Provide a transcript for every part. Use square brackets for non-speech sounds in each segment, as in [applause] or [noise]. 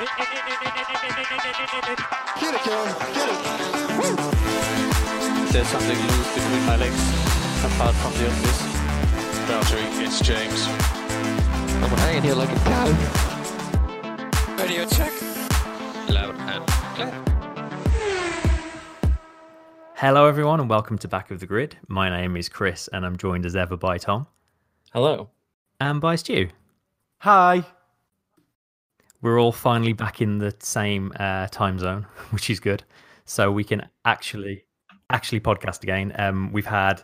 Get it, girl. Get it. There's something loose between my legs, apart from the obvious. Valtteri, it's James. I'm hanging here like a cow. Radio check. Loud and clear. Hello, everyone, and welcome to Back of the Grid. My name is Chris, and I'm joined as ever by Tom Hello. and by Stu. Hi. We're all finally back in the same uh, time zone, [laughs] which is good. So we can actually actually podcast again. Um, we've had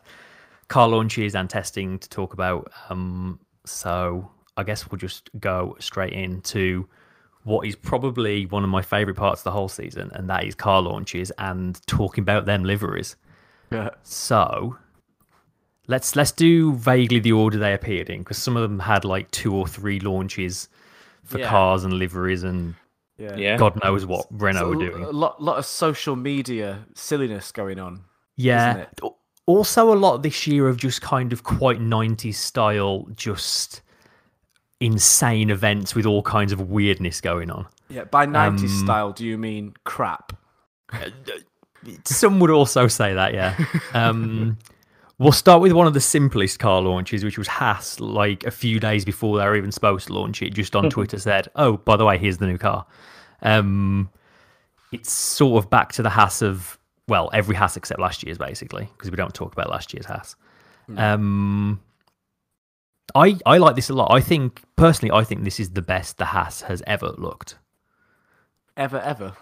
car launches and testing to talk about. Um, so I guess we'll just go straight into what is probably one of my favourite parts of the whole season, and that is car launches and talking about them liveries. Yeah. So let's let's do vaguely the order they appeared in because some of them had like two or three launches for Yeah. cars and liveries and Yeah. Yeah. God knows what Renault So were doing. A lot, lot of social media silliness going on. yeah. isn't it? Also, a lot this year of just kind of quite 90s style, just insane events with all kinds of weirdness going on. Yeah. By 90s Um, style, do you mean crap? [laughs] Some would also say that, yeah. [laughs] Um, we'll start with one of the simplest car launches, which was Haas, like a few days before they were even supposed to launch it, just on Twitter said, oh, by the way, here's the new car. Um, it's sort of back to the Haas of, well, every Haas except last year's, basically, because we don't talk about last year's Haas. Um, I, I like this a lot. I think, personally, I think this is the best the Haas has ever looked. Ever, ever.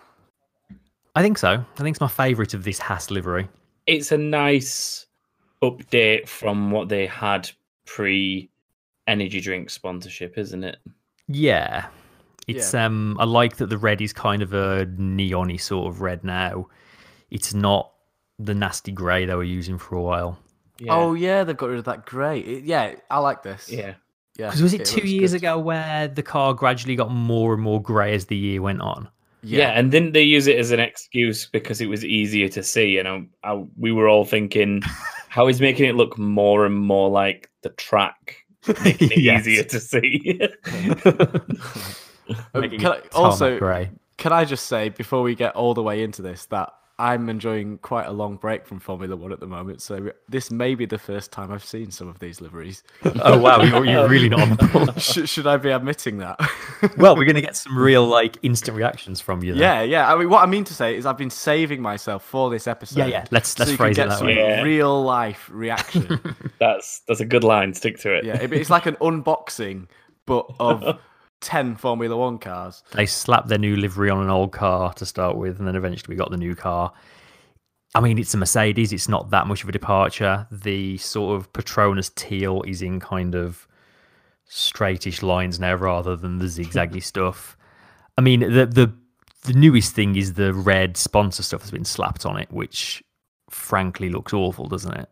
I think so. I think it's my favourite of this Haas livery. It's a nice update from what they had pre energy drink sponsorship, isn't it? Yeah. It's um I like that the red is kind of a neony sort of red now. It's not the nasty grey they were using for a while. Yeah. Oh, yeah. They've got rid of that grey. Yeah. I like this. yeah. Yeah. Because was it, two years good. ago where the car gradually got more and more grey as the year went on? Yeah. and didn't they use it as an excuse because it was easier to see? And I, I, we were all thinking, [laughs] how is making it look more and more like the track, making it [laughs] Yes. easier to see? [laughs] Um, can I- also, grey. can I just say before we get all the way into this that I'm enjoying quite a long break from Formula One at the moment, so this may be the first time I've seen some of these liveries. [laughs] Oh wow, you're, you're really not on the ball. [laughs] should, should I be admitting that? [laughs] Well, we're gonna get some real like instant reactions from you. Then. yeah, yeah. I mean, what I mean to say is I've been saving myself for this episode. Yeah, yeah. Let's- let's you can phrase it that some way. Yeah. real life reaction. that's that's a good line. Stick to it. yeah, it- it's like an unboxing, but of ten Formula One cars. They slapped their new livery on an old car to start with, and then eventually we got the new car. I mean, it's a Mercedes. It's not that much of a departure. The sort of Petronas teal is in kind of straightish lines now, rather than the zigzaggy [laughs] stuff. I mean, the the the newest thing is the red sponsor stuff has been slapped on it, which frankly looks awful, doesn't it?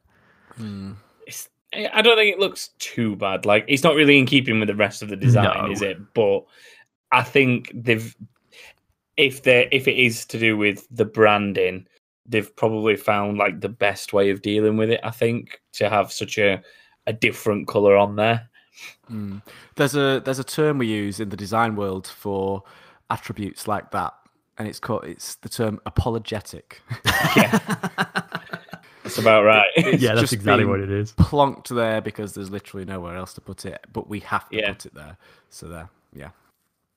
Hmm. It's, I don't think it looks too bad. Like it's not really in keeping with the rest of the design, No. is it? But I think they've if they if it is to do with the branding, they've probably found like the best way of dealing with it. I think to have such a a different color on there. Hmm. There's a there's a term we use in the design world for attributes like that, and it's called it's the term apologetic. [laughs] That's about right. It's yeah, that's just exactly what it is. Plonked there because there's literally nowhere else to put it, but we have to Yeah. put it there. So there, yeah.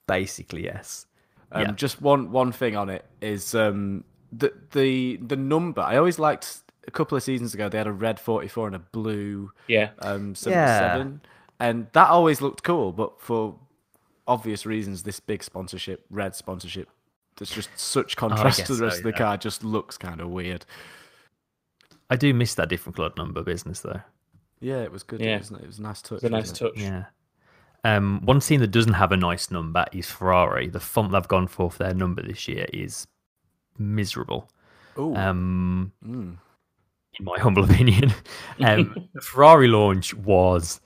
Basically, yes. Um, Yeah. Just one one thing on it is um, the the the number. I always liked a couple of seasons ago they had a red 44 and a blue yeah. um, 77, and that always looked cool. But for obvious reasons, this big sponsorship, red sponsorship, there's just such contrast guess to the rest so, of the yeah. car. Just looks kind of weird. I do miss that different coloured number business though. Yeah, it was good. Yeah. wasn't it? It was a nice touch. It's a nice wasn't it? touch. Yeah. Um, one team that doesn't have a nice number is Ferrari. The font they've gone for for their number this year is miserable. Ooh. Um, mm. in my [laughs] humble opinion, um, the Ferrari launch was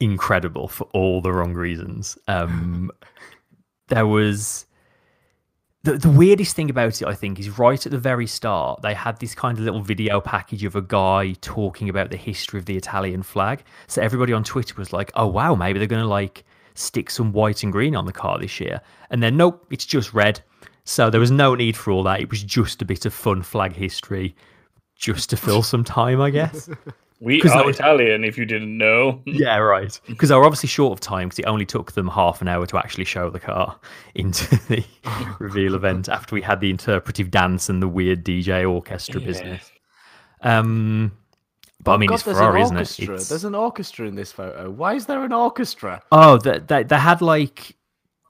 incredible for all the wrong reasons. Um, [laughs] there was the, the weirdest thing about it, I think, is right at the very start, they had this kind of little video package of a guy talking about the history of the Italian flag. So everybody on Twitter was like, oh, wow, maybe they're going to like stick some white and green on the car this year. And then, nope, it's just red. So there was no need for all that. It was just a bit of fun flag history, just to fill some time, I guess. [laughs] We 'Cause are that was- Italian, if you didn't know. [laughs] yeah, right. Because they were obviously short of time because it only took them half an hour to actually show the car [laughs] into the [laughs] reveal event after we had the interpretive dance and the weird DJ orchestra business. Um, but I mean, God, it's there's Ferrari, an isn't it? It's- There's an orchestra in this photo. Why is there an orchestra? Oh, they, they, they had like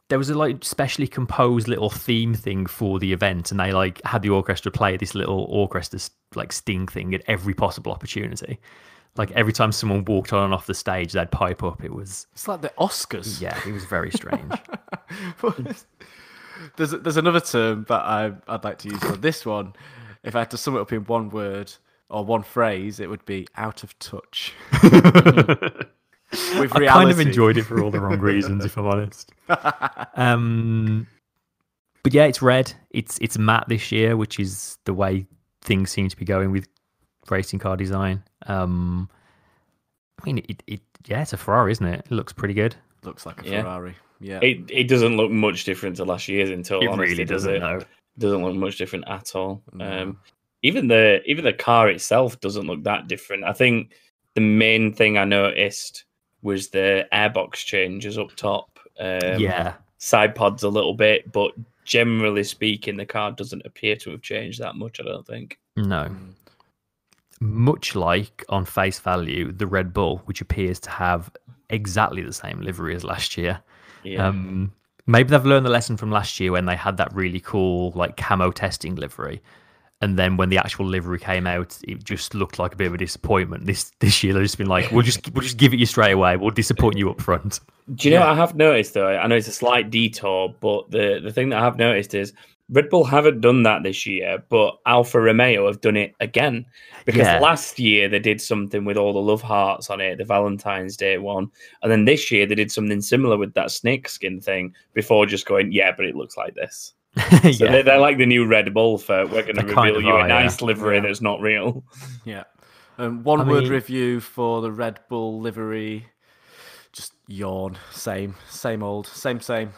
there was a like specially composed little theme thing for the event, and they like had the orchestra play this little orchestra like sting thing at every possible opportunity. Like every time someone walked on and off the stage, they'd pipe up. It was It's like the Oscars. yeah, it was very strange. [laughs] there's there's another term that I I'd like to use for this one. If I had to sum it up in one word or one phrase, it would be out of touch. [laughs] With I kind of enjoyed it for all the wrong reasons, if I'm honest. [laughs] Um, but yeah, it's red. It's it's matte this year, which is the way things seem to be going with racing car design. Um, I mean, it, it yeah, it's a Ferrari, isn't it? It looks pretty good. Looks like a Yeah. Ferrari. Yeah. It it doesn't look much different to last year's in total. It honesty, really does doesn't. it? No. Doesn't look much different at all. No. Um, even the even the car itself doesn't look that different. I think the main thing I noticed was the airbox changes up top. Um, yeah, side pods a little bit, but generally speaking, the car doesn't appear to have changed that much. I don't think. no. Much like on face value, the Red Bull, which appears to have exactly the same livery as last year. Yeah, Um, maybe they've learned the lesson from last year when they had that really cool like camo testing livery, and then when the actual livery came out, it just looked like a bit of a disappointment. This this year they've just been like, we'll just we'll just give it you straight away. We'll disappoint you up front. Do you know what I have noticed though? I know it's a slight detour, but the the thing that I have noticed is Red Bull haven't done that this year, but Alfa Romeo have done it again. Because Yeah. last year they did something with all the love hearts on it, the Valentine's Day one, and then this year they did something similar with that snake skin thing. Before just going, yeah, but it looks like this. [laughs] So yeah, they're, they're like the new Red Bull for we're going to They kind reveal of you are, a nice yeah. livery Yeah. that's not real. Yeah. Um, one I word mean- review for the Red Bull livery. Just yawn. Same. Same old. Same, same.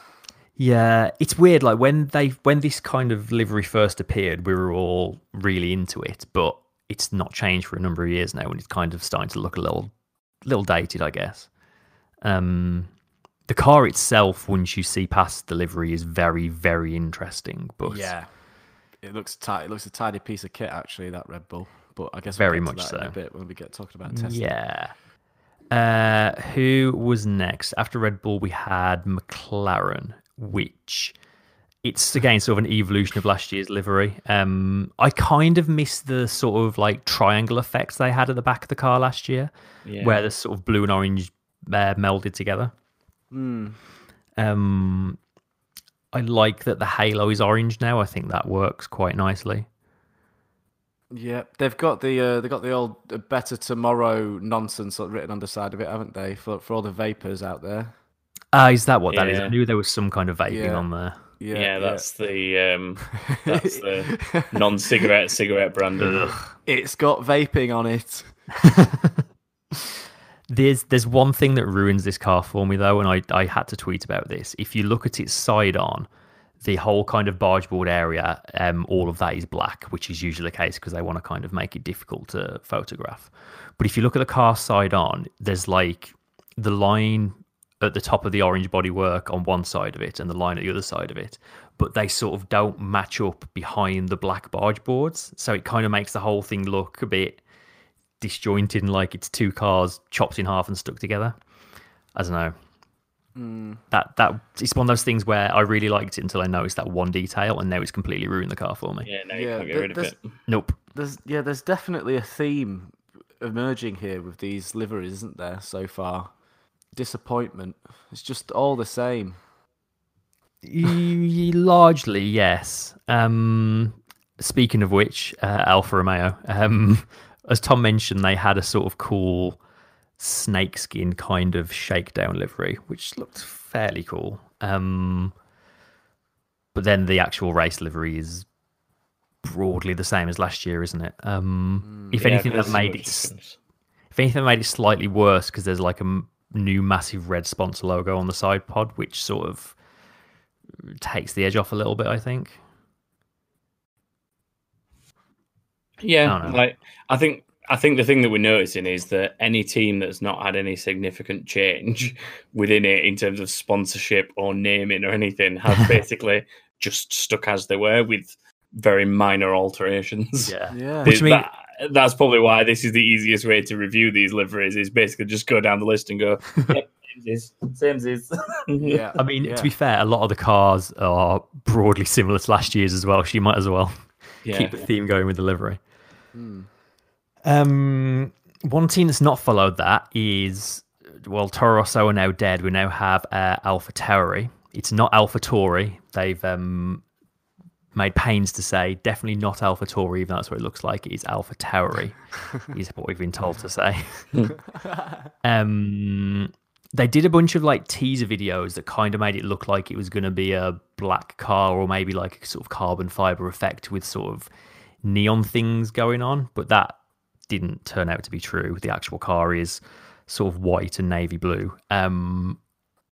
yeah. It's weird. Like when they when this kind of livery first appeared, we were all really into it, but it's not changed for a number of years now, and it's kind of starting to look a little little dated, I guess. Um, the car itself, once you see past the livery, is very, very interesting. But Yeah. It looks tight. It looks a tidy piece of kit, actually, that Red Bull. But I guess Very we'll to much so. in a bit when we get talking about testing. yeah. Uh, who was next after Red Bull? We had McLaren, which it's again sort of an evolution of last year's livery. Um, I kind of miss the sort of like triangle effects they had at the back of the car last year, Yeah. where the sort of blue and orange uh, melded together. Mm. Um, I like that the halo is orange now. I think that works quite nicely. Yeah, they've got the uh, they've got the old uh, "better tomorrow" nonsense written on the side of it, haven't they? For for all the vapors out there. Ah, is that what that is? I knew there was some kind of vaping Yeah. on there. Yeah, yeah, that's the um, that's the [laughs] non-cigarette cigarette branding. It's got vaping on it. [laughs] There's there's one thing that ruins this car for me though, and I I had to tweet about this. If you look at its side on, the whole kind of bargeboard area, um, all of that is black, which is usually the case because they want to kind of make it difficult to photograph. But if you look at the car side on, there's like the line at the top of the orange bodywork on one side of it and the line at the other side of it, but they sort of don't match up behind the black barge boards. So it kind of makes the whole thing look a bit disjointed and like it's two cars chopped in half and stuck together. I don't know. That that it's one of those things where I really liked it until I noticed that one detail, and now it's completely ruined the car for me. Yeah, no, you Yeah, can't get rid of it. Nope. There's yeah, there's definitely a theme emerging here with these liveries, isn't there? So far, disappointment. It's just all the same. Largely, yes. Um, speaking of which, uh, Alfa Romeo, um, as Tom mentioned, they had a sort of cool snakeskin kind of shakedown livery, which looked fairly cool. Um, but then the actual race livery is broadly the same as last year, isn't it? Um, if Yeah, anything, that made it if anything, made it slightly worse because there's like a m- new massive red sponsor logo on the side pod, which sort of takes the edge off a little bit. I think. Yeah, I don't know. like I think I think the thing that we're noticing is that any team that's not had any significant change [laughs] within it in terms of sponsorship or naming or anything has [laughs] basically just stuck as they were with very minor alterations. Yeah. [laughs] Yeah. Which mean- That- that's probably why this is the easiest way to review these liveries is basically just go down the list and go yep, same as yeah. I mean, yeah. to be fair, a lot of the cars are broadly similar to last year's as well. So you might as well yeah. keep the theme going with the livery. Um, one team that's not followed that is well, Toro Rosso are now dead. We now have uh, Alpha Tauri. It's not Alpha Tauri. They've um, made pains to say definitely not Alpha Tauri, even though that's what it looks like. It is Alpha Tauri, [laughs] is what we've been told to say. um, they did a bunch of like teaser videos that kind of made it look like it was going to be a black car or maybe like a sort of carbon fiber effect with sort of neon things going on, but that didn't turn out to be true. The actual car is sort of white and navy blue. Um,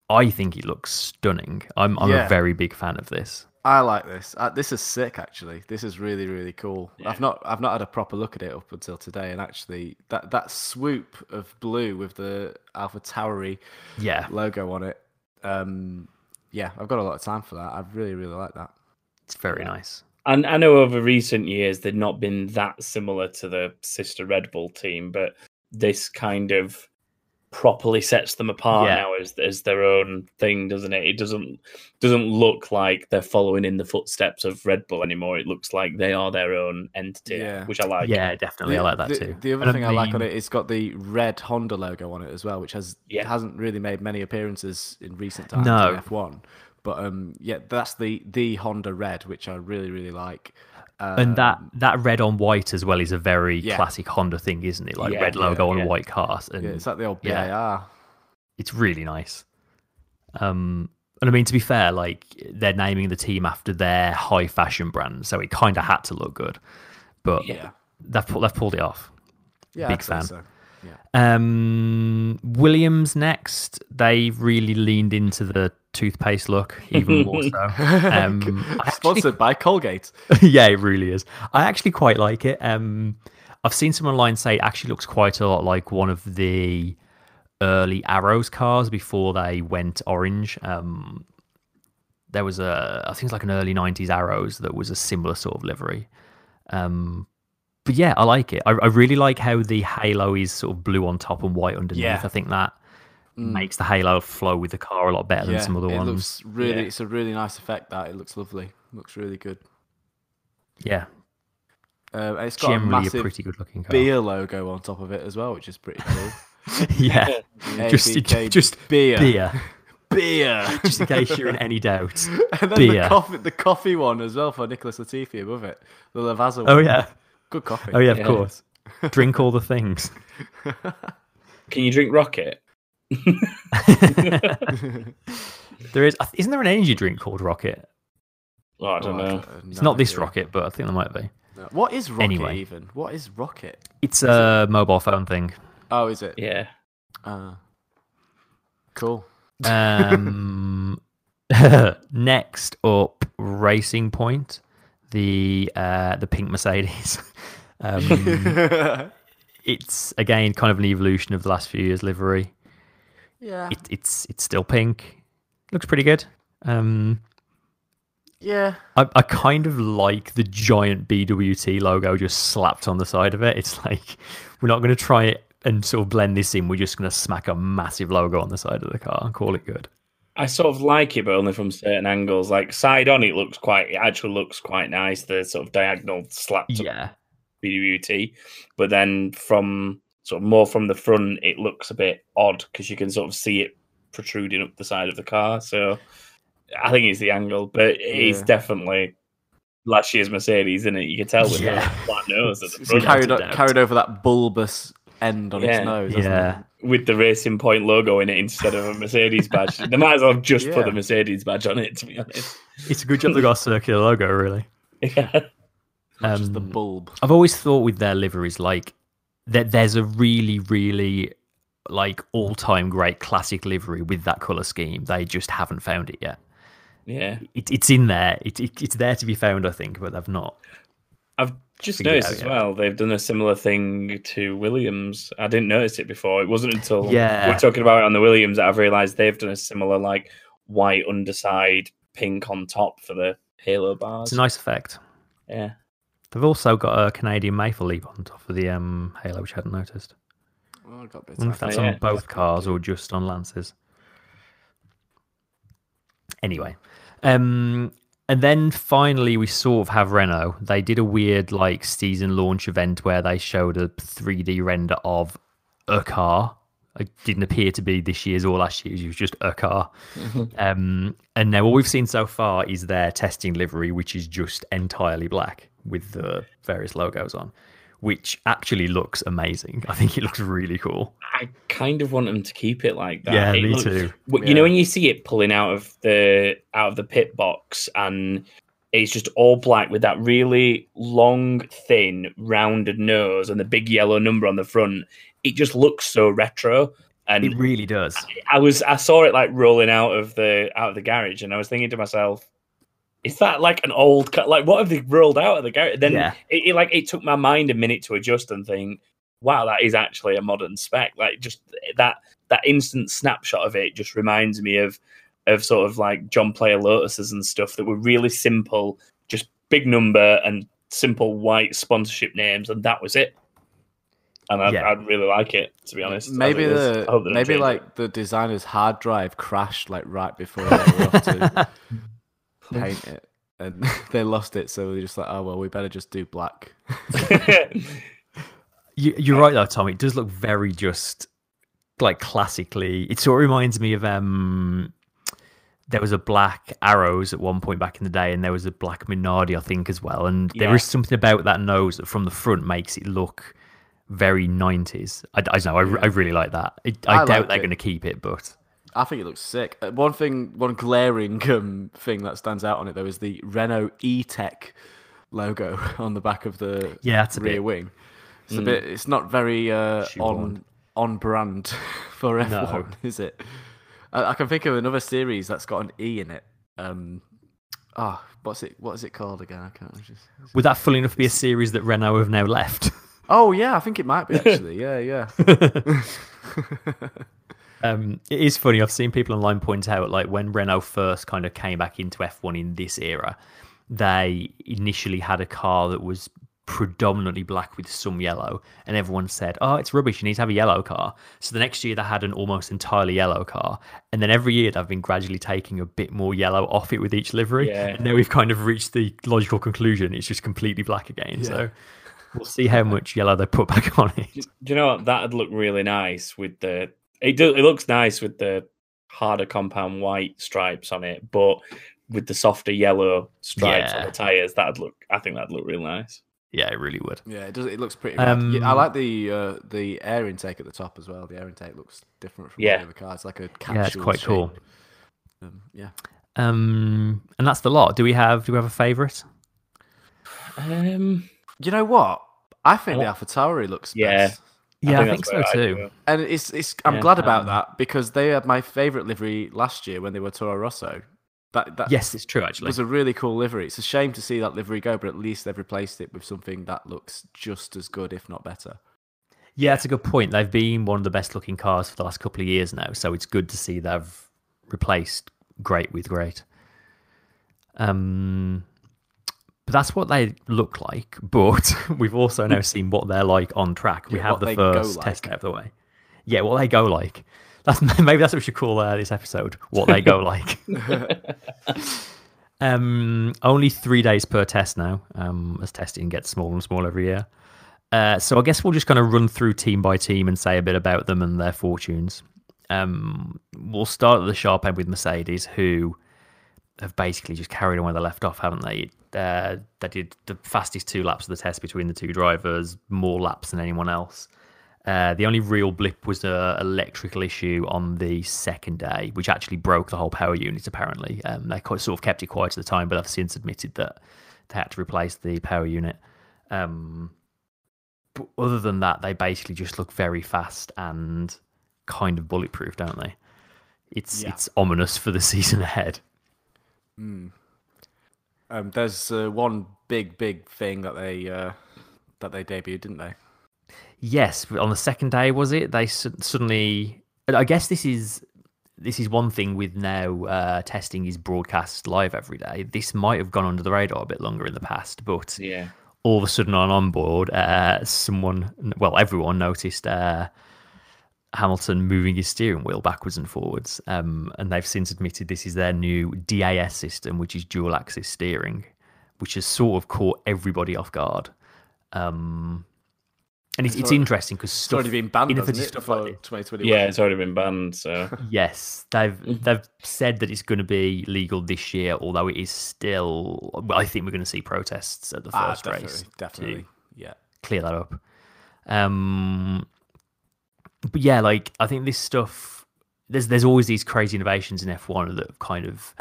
I think it looks stunning. I'm I'm Yeah. a very big fan of this. I like this. Uh, this is sick, actually. This is really, really cool. I've not, I've not had a proper look at it up until today, and actually, that that swoop of blue with the Alpha Tauri Yeah, logo on it. Um, yeah, I've got a lot of time for that. I really, really like that. it's very nice. And I know over recent years they've not been that similar to the sister Red Bull team, but this kind of properly sets them apart Yeah. now as as their own thing, doesn't it? It doesn't doesn't look like they're following in the footsteps of Red Bull anymore. It looks like they are their own entity, Yeah. which I like. yeah, definitely. I like that the, too. The other And thing I like on mean- it, it's got the red Honda logo on it as well, which has Yeah. hasn't really made many appearances in recent times No. in F1. But um, yeah, that's the the Honda red, which I really, really like. and that Um, that red on white as well is a very Yeah. classic Honda thing, isn't it? Like Yeah, red logo yeah, on white cars, and yeah, it's like the old yeah. BAR. it's really nice. Um, and I mean, to be fair, like they're naming the team after their high fashion brand, so it kind of had to look good. But Yeah. they've they've pulled it off. Yeah, Big fan. So. Yeah. Um, Williams next. They really leaned into the toothpaste look [laughs] even more so. Um, [laughs] I actually- Sponsored by Colgate. [laughs] yeah, it really is. I actually quite like it. Um, I've seen some online say it actually looks quite a lot like one of the early Arrows cars before they went orange. Um, there was a, I think it's like an early '90s Arrows that was a similar sort of livery. Um, but yeah, I like it. I, I really like how the halo is sort of blue on top and white underneath. Yeah. I think that makes the halo flow with the car a lot better yeah, than some other it ones. looks really. Yeah. It's a really nice effect. That it looks lovely. Looks really good. Yeah, Uh, it's got a generally a, massive pretty good looking car. beer logo on top of it as well, which is pretty cool. [laughs] yeah, [laughs] just [laughs] just beer. beer. beer. just in case you're in any doubt. and then beer. the coffee, the coffee one as well for Nicholas Latifi above it. The Lavazza one. Oh yeah, good coffee. oh yeah, of Yeah. course. Drink all the things. Can you drink Rocket? [laughs] There is, isn't there an energy drink called Rocket? Oh, I don't know. It's not this Rocket, but I think there might be. What is Rocket Anyway. even? What is Rocket? It's a mobile phone thing. Oh, is it? Yeah. Uh, cool. Um, [laughs] next up, Racing Point, the uh, the pink Mercedes. [laughs] Um, it's again kind of an evolution of the last few years livery. Yeah. It, it's it's still pink. Looks pretty good. Um, Yeah. I, I kind of like the giant BWT logo just slapped on the side of it. It's like we're not going to try it and sort of blend this in. We're just going to smack a massive logo on the side of the car and call it good. I sort of like it, but only from certain angles. Like side on, it looks quite. It actually looks quite nice. The sort of diagonal slapped up Yeah, BWT, but then from sort of more from the front, it looks a bit odd because you can sort of see it protruding up the side of the car. So I think it's the angle, but it's Yeah. definitely last year's Mercedes, isn't it? You can tell with Yeah. the flat nose at the It's front. carried, without a o- doubt. carried over that bulbous end on Yeah. its nose. hasn't yeah. it? with the Racing Point logo in it instead of a Mercedes badge. [laughs] they might as well have just Yeah. put the Mercedes badge on it, to be honest. It's a good job they got a circular logo, really. [laughs] Yeah. Not just the Um, bulb. I've always thought with their liveries, like that there's a really, really like all-time great classic livery with that color scheme. They just haven't found it yet. Yeah, It, it's in there. It, it, it's there to be found, I think, but they've not. I've just noticed as yeah. well. They've done a similar thing to Williams. I didn't notice it before. It wasn't until Yeah. we're talking about it on the Williams that I've realised they've done a similar like white underside, pink on top for the halo bars. It's a nice effect. Yeah, They've also got a Canadian maple leaf on top of the um, Halo, which I hadn't noticed. Oh, I got a bit I wonder if that's Yeah. on both cars or just on Lances. Anyway, um, and then finally we sort of have Renault. They did a weird like season launch event where they showed a 3D render of a car. It didn't appear to be this year's or last year's. It was just a car. [laughs] Um, and now all we've seen so far is their testing livery, which is just entirely black with the various logos on, which actually looks amazing. I think it looks really cool. I kind of want them to keep it like that. Yeah, It me looks- too. You know when you see it pulling out of the out of the pit box and it's just all black with that really long, thin, rounded nose and the big yellow number on the front. It just looks so retro. And It really does. I was I saw it like rolling out of the out of the garage, and I was thinking to myself, "Is that like an old car? Like what have they rolled out of the garage?" Then Yeah. it, it like it took my mind a minute to adjust and think, "Wow, that is actually a modern spec." Like just that that instant snapshot of it just reminds me of of sort of like John Player Lotuses and stuff that were really simple, just big number and simple white sponsorship names, and that was it. And I'd, Yeah. I'd really like it, to be honest. Maybe the I hope they don't maybe change it. like the designer's hard drive crashed like right before they were off to [laughs] paint it, and [laughs] they lost it. So they're just like, oh well, we better just do black. [laughs] You, you're right though, Tom. It does look very just like classically. It sort of reminds me of um. There was a black arrows at one point back in the day, and there was a black Minardi, I think, as well. And there Yeah. is something about that nose that from the front makes it look very 90s. I, I don't know. I, I really like that. I, I, I doubt like they're going to keep it, but I think it looks sick. Uh, One thing, one glaring [laughs] um, thing that stands out on it though is the Renault E-Tech logo [laughs] on the back of the Yeah, that's a rear bit- wing. It's a bit. It's not very uh, on on brand [laughs] for F1, No. is it? I, I can think of another series that's got an E in it. Um, ah, what's it? What is it called again? I can't. Just... would that full enough be a series that Renault have now left? Oh yeah, I think it might be actually. yeah, yeah. Um, it is funny. I've seen people online point out like when Renault first kind of came back into F1 in this era, they initially had a car that was predominantly black with some yellow, and everyone said, "Oh, it's rubbish. You need to have a yellow car." So the next year they had an almost entirely yellow car, and then every year they've been gradually taking a bit more yellow off it with each livery. Yeah. And now we've kind of reached the logical conclusion: it's just completely black again. So we'll see how much yellow they put back on it. Do you know what? That'd look really nice with the. It do. It looks nice with the harder compound white stripes on it, but with the softer yellow stripes on the tires, that'd look. I think that'd look really nice. Yeah, it really would. Yeah, it does. It looks pretty. Um, yeah, I like the uh, the air intake at the top as well. The air intake looks different from Yeah. the other cars. Like a capsule. Yeah, it's quite cool. Um, yeah. Um, and that's the lot. Do we have do we have a favourite? Um. You know what? I think I the Alpha Tauri looks Yeah. best. Yeah, I, that's think so I'd too. go. And it's it's. I'm Yeah, glad about um, that because they had my favorite livery last year when they were Toro Rosso. That that Yes, it's true actually. It was a really cool livery. It's a shame to see that livery go, but at least they've replaced it with something that looks just as good, if not better. Yeah, it's a good point. They've been one of the best looking cars for the last couple of years now, so it's good to see they've replaced great with great. Um, but that's what they look like. But [laughs] we've also now seen what they're like on track. We Yeah, have the first like. test out of the way. Yeah, what they go like. That's [laughs] maybe that's what we should call uh, this episode. What they go like. [laughs] Um, only three days per test now, um, as testing gets smaller and smaller every year. Uh, so I guess we'll just kind of run through team by team and say a bit about them and their fortunes. Um, we'll start at the sharp end with Mercedes, who have basically just carried on where they left off, haven't they? Uh, they did the fastest two laps of the test between the two drivers, more laps than anyone else. Uh, the only real blip was a electrical issue on the second day, which actually broke the whole power unit. Apparently, um, they sort of kept it quiet at the time, but have since admitted that they had to replace the power unit. Um, but other than that, they basically just look very fast and kind of bulletproof, don't they? It's Yeah. it's ominous for the [laughs] season ahead. Um, there's uh, one big, big thing that they uh, that they debuted, didn't they? Yes, on the second day was it? They su- suddenly. I guess this is this is one thing with now uh, testing is broadcast live every day. This might have gone under the radar a bit longer in the past, but Yeah. all of a sudden on onboard, uh, someone, well, everyone noticed uh, Hamilton moving his steering wheel backwards and forwards, um, and they've since admitted this is their new DAS system, which is dual axis steering, which has sort of caught everybody off guard. Um, and it's, It's it's already- interesting because It's stuff, already been banned, hasn't innovative it, stuff for like this- 2021? Yeah, it's already been banned. So [laughs] Yes, they've they've said that it's going to be legal this year, although it is still. Well, I think we're going to see protests at the Ah, first definitely, race. to definitely. Yeah. clear that up. Um, but yeah, like I think this stuff. There's there's always these crazy innovations in F1 that kind of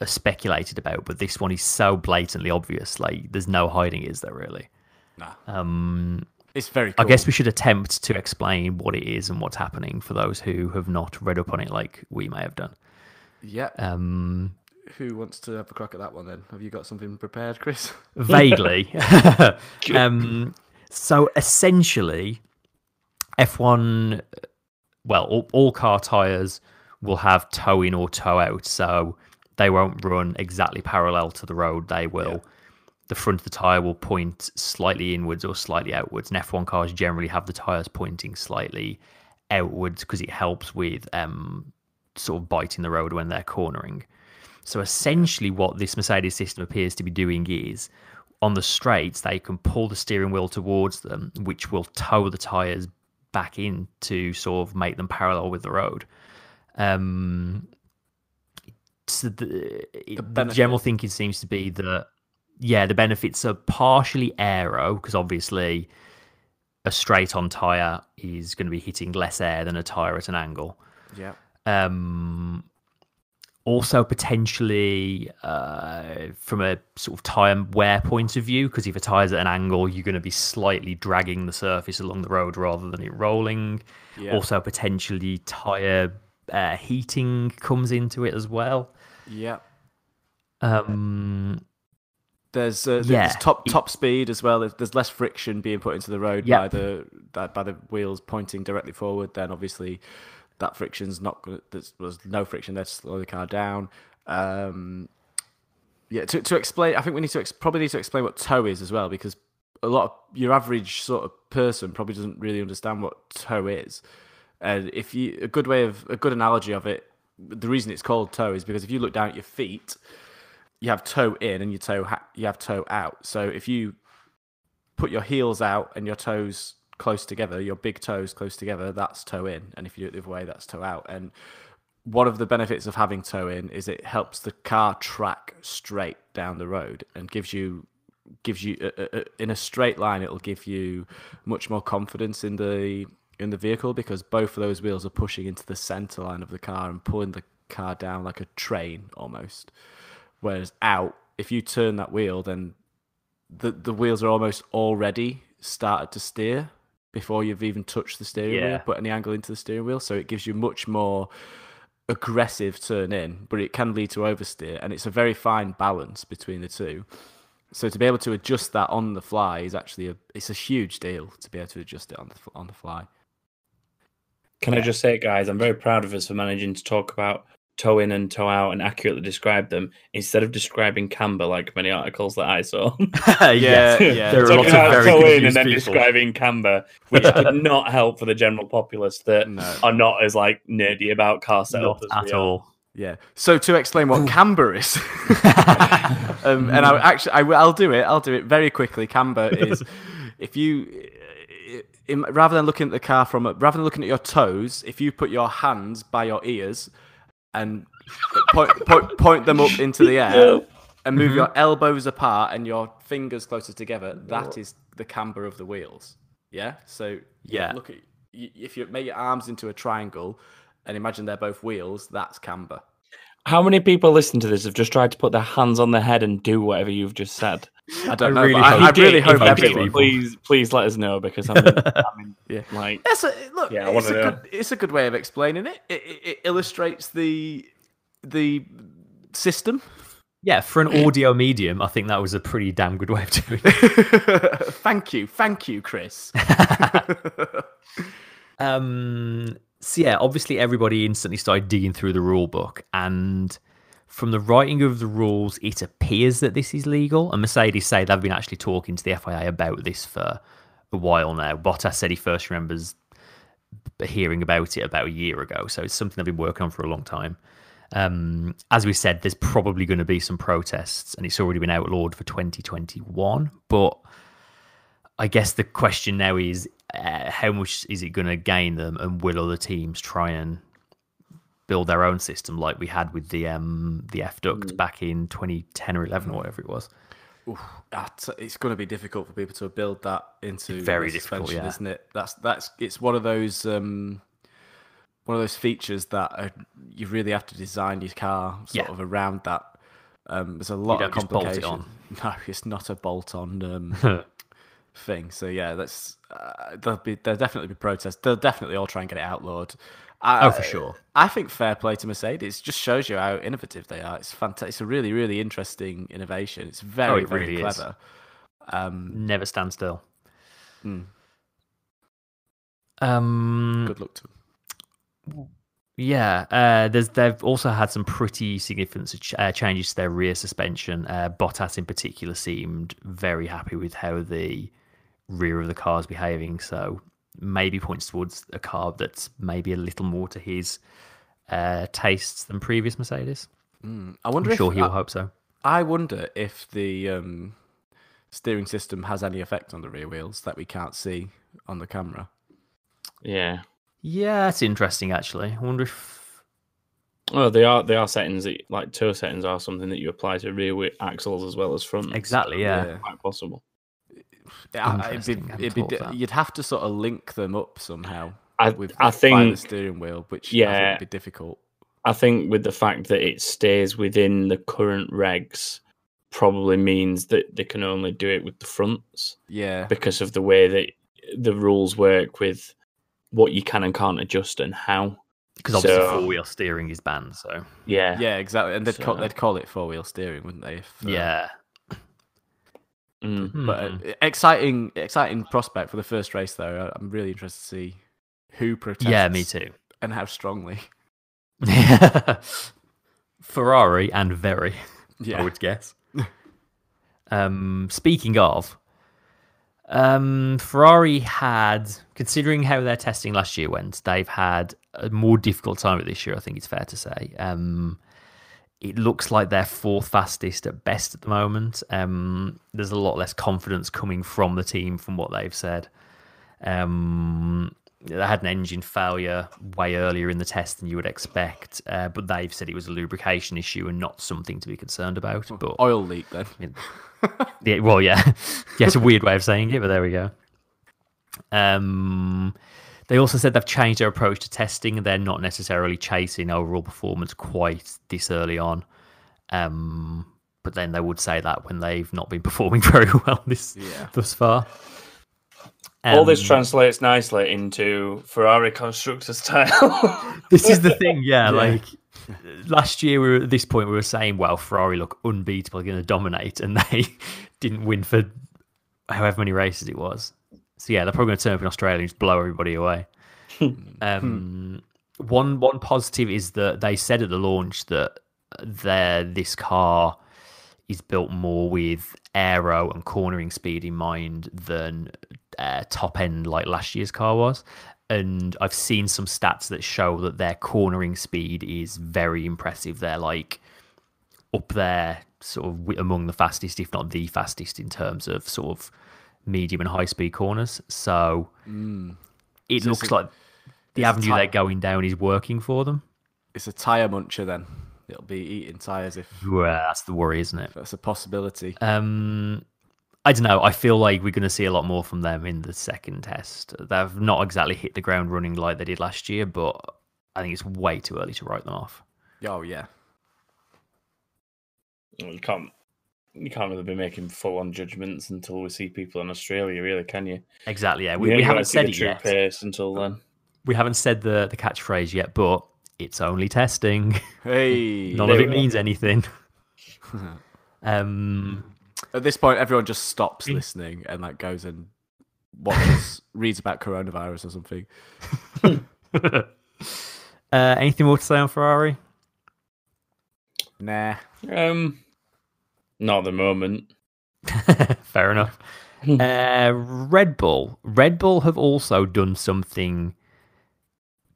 are speculated about, but this one is so blatantly obvious. Like there's no hiding, is there really? Nah. Um, It's very I guess we should attempt to explain what it is and what's happening for those who have not read up on it, like we may have done. Yeah. Um, Who wants to have a crack at that one then? Have you got something prepared, Chris? vaguely. [laughs] [laughs] um, so essentially, F1, well, all, all car tires will have toe in or toe out, so they won't run exactly parallel to the road. They will. Yeah. The front of the tire will point slightly inwards or slightly outwards. And F1 cars generally have the tires pointing slightly outwards because it helps with um, sort of biting the road when they're cornering. So essentially, what this Mercedes system appears to be doing is on the straights, they can pull the steering wheel towards them, which will tow the tyres back in to sort of make them parallel with the road. Um, so the, the, benefit. general thinking seems to be that, yeah, the benefits are partially aero, because obviously a straight on tyre is going to be hitting less air than a tyre at an angle yeah. um, also potentially uh, from a sort of tire wear point of view, because if a tire's at an angle, you're going to be slightly dragging the surface along the road rather than it rolling. Yeah. Also, potentially tire uh, heating comes into it as well. Yeah. Um, There's uh, Yeah. top top speed as well. There's, there's less friction being put into the road Yep. by the by the wheels pointing directly forward. Then obviously that friction's not. There's, there's no friction there to slow the car down. Um, yeah, to to explain, I think we need to ex- probably need to explain what toe is as well because a lot of your average sort of person probably doesn't really understand what toe is. And if you a good way of a good analogy of it, the reason it's called toe is because if you look down at your feet, you have toe in and your toe ha- you have toe out. So if you put your heels out and your toes close together, your big toes close together, that's toe in, and if you do it the other way, that's toe out. And one of the benefits of having toe in is it helps the car track straight down the road and gives you gives you uh, uh, uh, in a straight line it'll give you much more confidence in the in the vehicle because both of those wheels are pushing into the center line of the car and pulling the car down like a train almost. Whereas out if you turn that wheel then the the wheels are almost already started to steer before you've even touched the steering Yeah. wheel put any angle into the steering wheel so it gives you much more aggressive turn in but it can lead to oversteer and it's a very fine balance between the two so to be able to adjust that on the fly is actually a it's a huge deal to be able to adjust it on the on the fly. Can I just say, guys, I'm very proud of us for managing to talk about toe in and toe out and accurately describe them instead of describing camber like many articles that I saw. [laughs] yeah, yeah. There are Talking of about very toe in and then people. describing camber, which did [laughs] not help for the general populace that No. are not as like nerdy about car setup Not as at we are. all. Yeah. So to explain what camber is, [laughs] um, and I actually I, will- I'll do it. I'll do it very quickly. Camber is if you. In, rather than looking at the car from a, rather than looking at your toes, if you put your hands by your ears and point, point, point them up into the air and move mm-hmm. your elbows apart and your fingers closer together, that is the camber of the wheels. Yeah. So Yeah. look at if you make your arms into a triangle and imagine they're both wheels, that's camber. How many people listen to this have just tried to put their hands on their head and do whatever you've just said? [laughs] I don't I know. really but I, I really hope if you everyone. did, Please, please let us know because I'm, in, [laughs] I'm in, Yeah. like That's a, look. Yeah, it's, a know. good, it's a good way of explaining it. It, it, it illustrates the the system. Yeah, for an audio medium, I think that was a pretty damn good way of doing it. [laughs] thank you, thank you, Chris. Um, so yeah, obviously everybody instantly started digging through the rule book, and from the writing of the rules, it appears that this is legal. And Mercedes say they've been actually talking to the FIA about this for a while now. Bottas said he first remembers hearing about it about a year ago, so it's something they've been working on for a long time. Um, as we said, there's probably going to be some protests, and it's already been outlawed for 2021. But I guess the question now is uh, how much is it going to gain them, and will other teams try and build their own system like we had with the um, the F duct back in 2010 or 11 or whatever it was? That- it's going to be difficult for people to build that into Very the difficult, yeah. isn't it? That's that's it's one of those um, one of those features that uh, you really have to design your car sort Yeah. of around that. Um, there's a lot don't of just bolt it complication. [laughs] No, it's not a bolt-on um, [laughs] thing. So yeah, that's uh, there'll be there'll definitely be protests. They'll definitely all try and get it outlawed. I, Oh, for sure. I think fair play to Mercedes. Just shows you how innovative they are. It's fantastic. It's a really really interesting innovation. It's very Oh, it very really is. clever. Um, Never stand still. Hmm. Um, good luck to them. Yeah, uh, there's they've also had some pretty significant ch- uh, changes to their rear suspension. Uh, Bottas, in particular, seemed very happy with how the rear of the car is behaving. So maybe points towards a car that's maybe a little more to his uh, tastes than previous Mercedes. I wonder I'm if sure he'll I, hope so. I wonder if the um, steering system has any effect on the rear wheels that we can't see on the camera. yeah. Yeah, that's interesting. Actually, I wonder if Well, they are they are settings that like toe settings are something that you apply to rear wheel axles as well as front. exactly. Yeah, yeah. quite possible. Yeah, it'd be, it'd be, thought di- of that. you'd have to sort of link them up somehow I with I by the steering wheel, which Yeah. think would be difficult. I think with the fact that it stays within the current regs probably means that they can only do it with the fronts Yeah, because of the way that the rules work with what you can and can't adjust and how. because obviously So- four wheel steering is banned. So Yeah. yeah, exactly. And they'd call, they'd call it four wheel steering, wouldn't they? If, uh, yeah, Mm. But uh, Mhm. exciting, exciting prospect for the first race, though. I'm really interested to see who protests. yeah, me too. and how strongly. [laughs] Ferrari and very, [laughs] Yeah, I would guess. [laughs] um, speaking of, um, Ferrari had, considering how their testing last year went, they've had a more difficult time with this year. I think it's fair to say. Um, it looks like they're fourth fastest at best at the moment. Um, there's a lot less confidence coming from the team from what they've said. Um, they had an engine failure way earlier in the test than you would expect, uh, but they've said it was a lubrication issue and not something to be concerned about. But oil leak then. [laughs] yeah, well, yeah, [laughs] yeah, it's a weird way of saying it, but there we go. Um, they also said they've changed their approach to testing, and they're not necessarily chasing overall performance quite this early on. Um, but then they would say that when they've not been [laughs] performing very well this Yeah. thus far. All this Um, translates nicely into Ferrari constructors title. [laughs] this is the thing, yeah. [laughs] Yeah. Like last year, we were at this point, we were saying, "Well, Ferrari look unbeatable, going to dominate," and they didn't win for however many races it was. So yeah, they're probably going to turn up in Australia and just blow everybody away. [laughs] um, one one positive is that they said at the launch that their this car is built more with aero and cornering speed in mind than uh, top end like last year's car was. And I've seen some stats that show that their cornering speed is very impressive. They're like up there, sort of among the fastest, if not the fastest, in terms of sort of medium and high speed corners. So it Mm. So looks a- like the avenue ti- they're going down is working for them. It's a tire muncher then. It'll be eating tires if Well, that's the worry, isn't it? that's a possibility. Um, I don't know. I feel like we're going to see a lot more from them in the second test. They've not exactly hit the ground running like they did last year, but I think it's way too early to write them off. Oh yeah, Well, You can't. You can't really be making full on judgments until we see people in Australia, really, can you? Exactly. Yeah, we, You we haven't said it true yet. pace until then. We haven't said the the catchphrase yet, but it's only testing. [laughs] Hey. None There of we it go. means anything. [laughs] um, At this point, everyone just stops listening and like goes and watches, [laughs] reads about coronavirus or something. uh, anything more to say on Ferrari? Nah. Um, not at the moment. [laughs] Fair enough. uh, Red Bull. Red Bull have also done something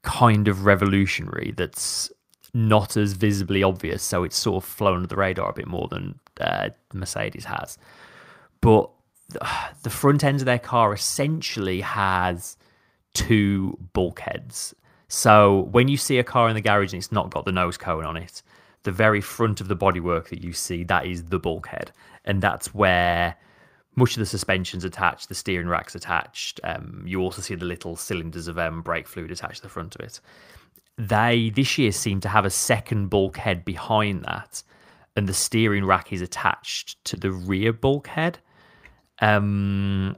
kind of revolutionary that's not as visibly obvious, so it's sort of flown under the radar a bit more than uh, Mercedes has. But the [sighs] front end of their car essentially has two bulkheads. So when you see a car in the garage and it's not got the nose cone on it, the very front of the bodywork that you see, that is the bulkhead. And that's where much of the suspension's attached, the steering rack's attached. Um, you also see the little cylinders of um, brake fluid attached to the front of it. They this year seem to have a second bulkhead behind that, and the steering rack is attached to the rear bulkhead. Um,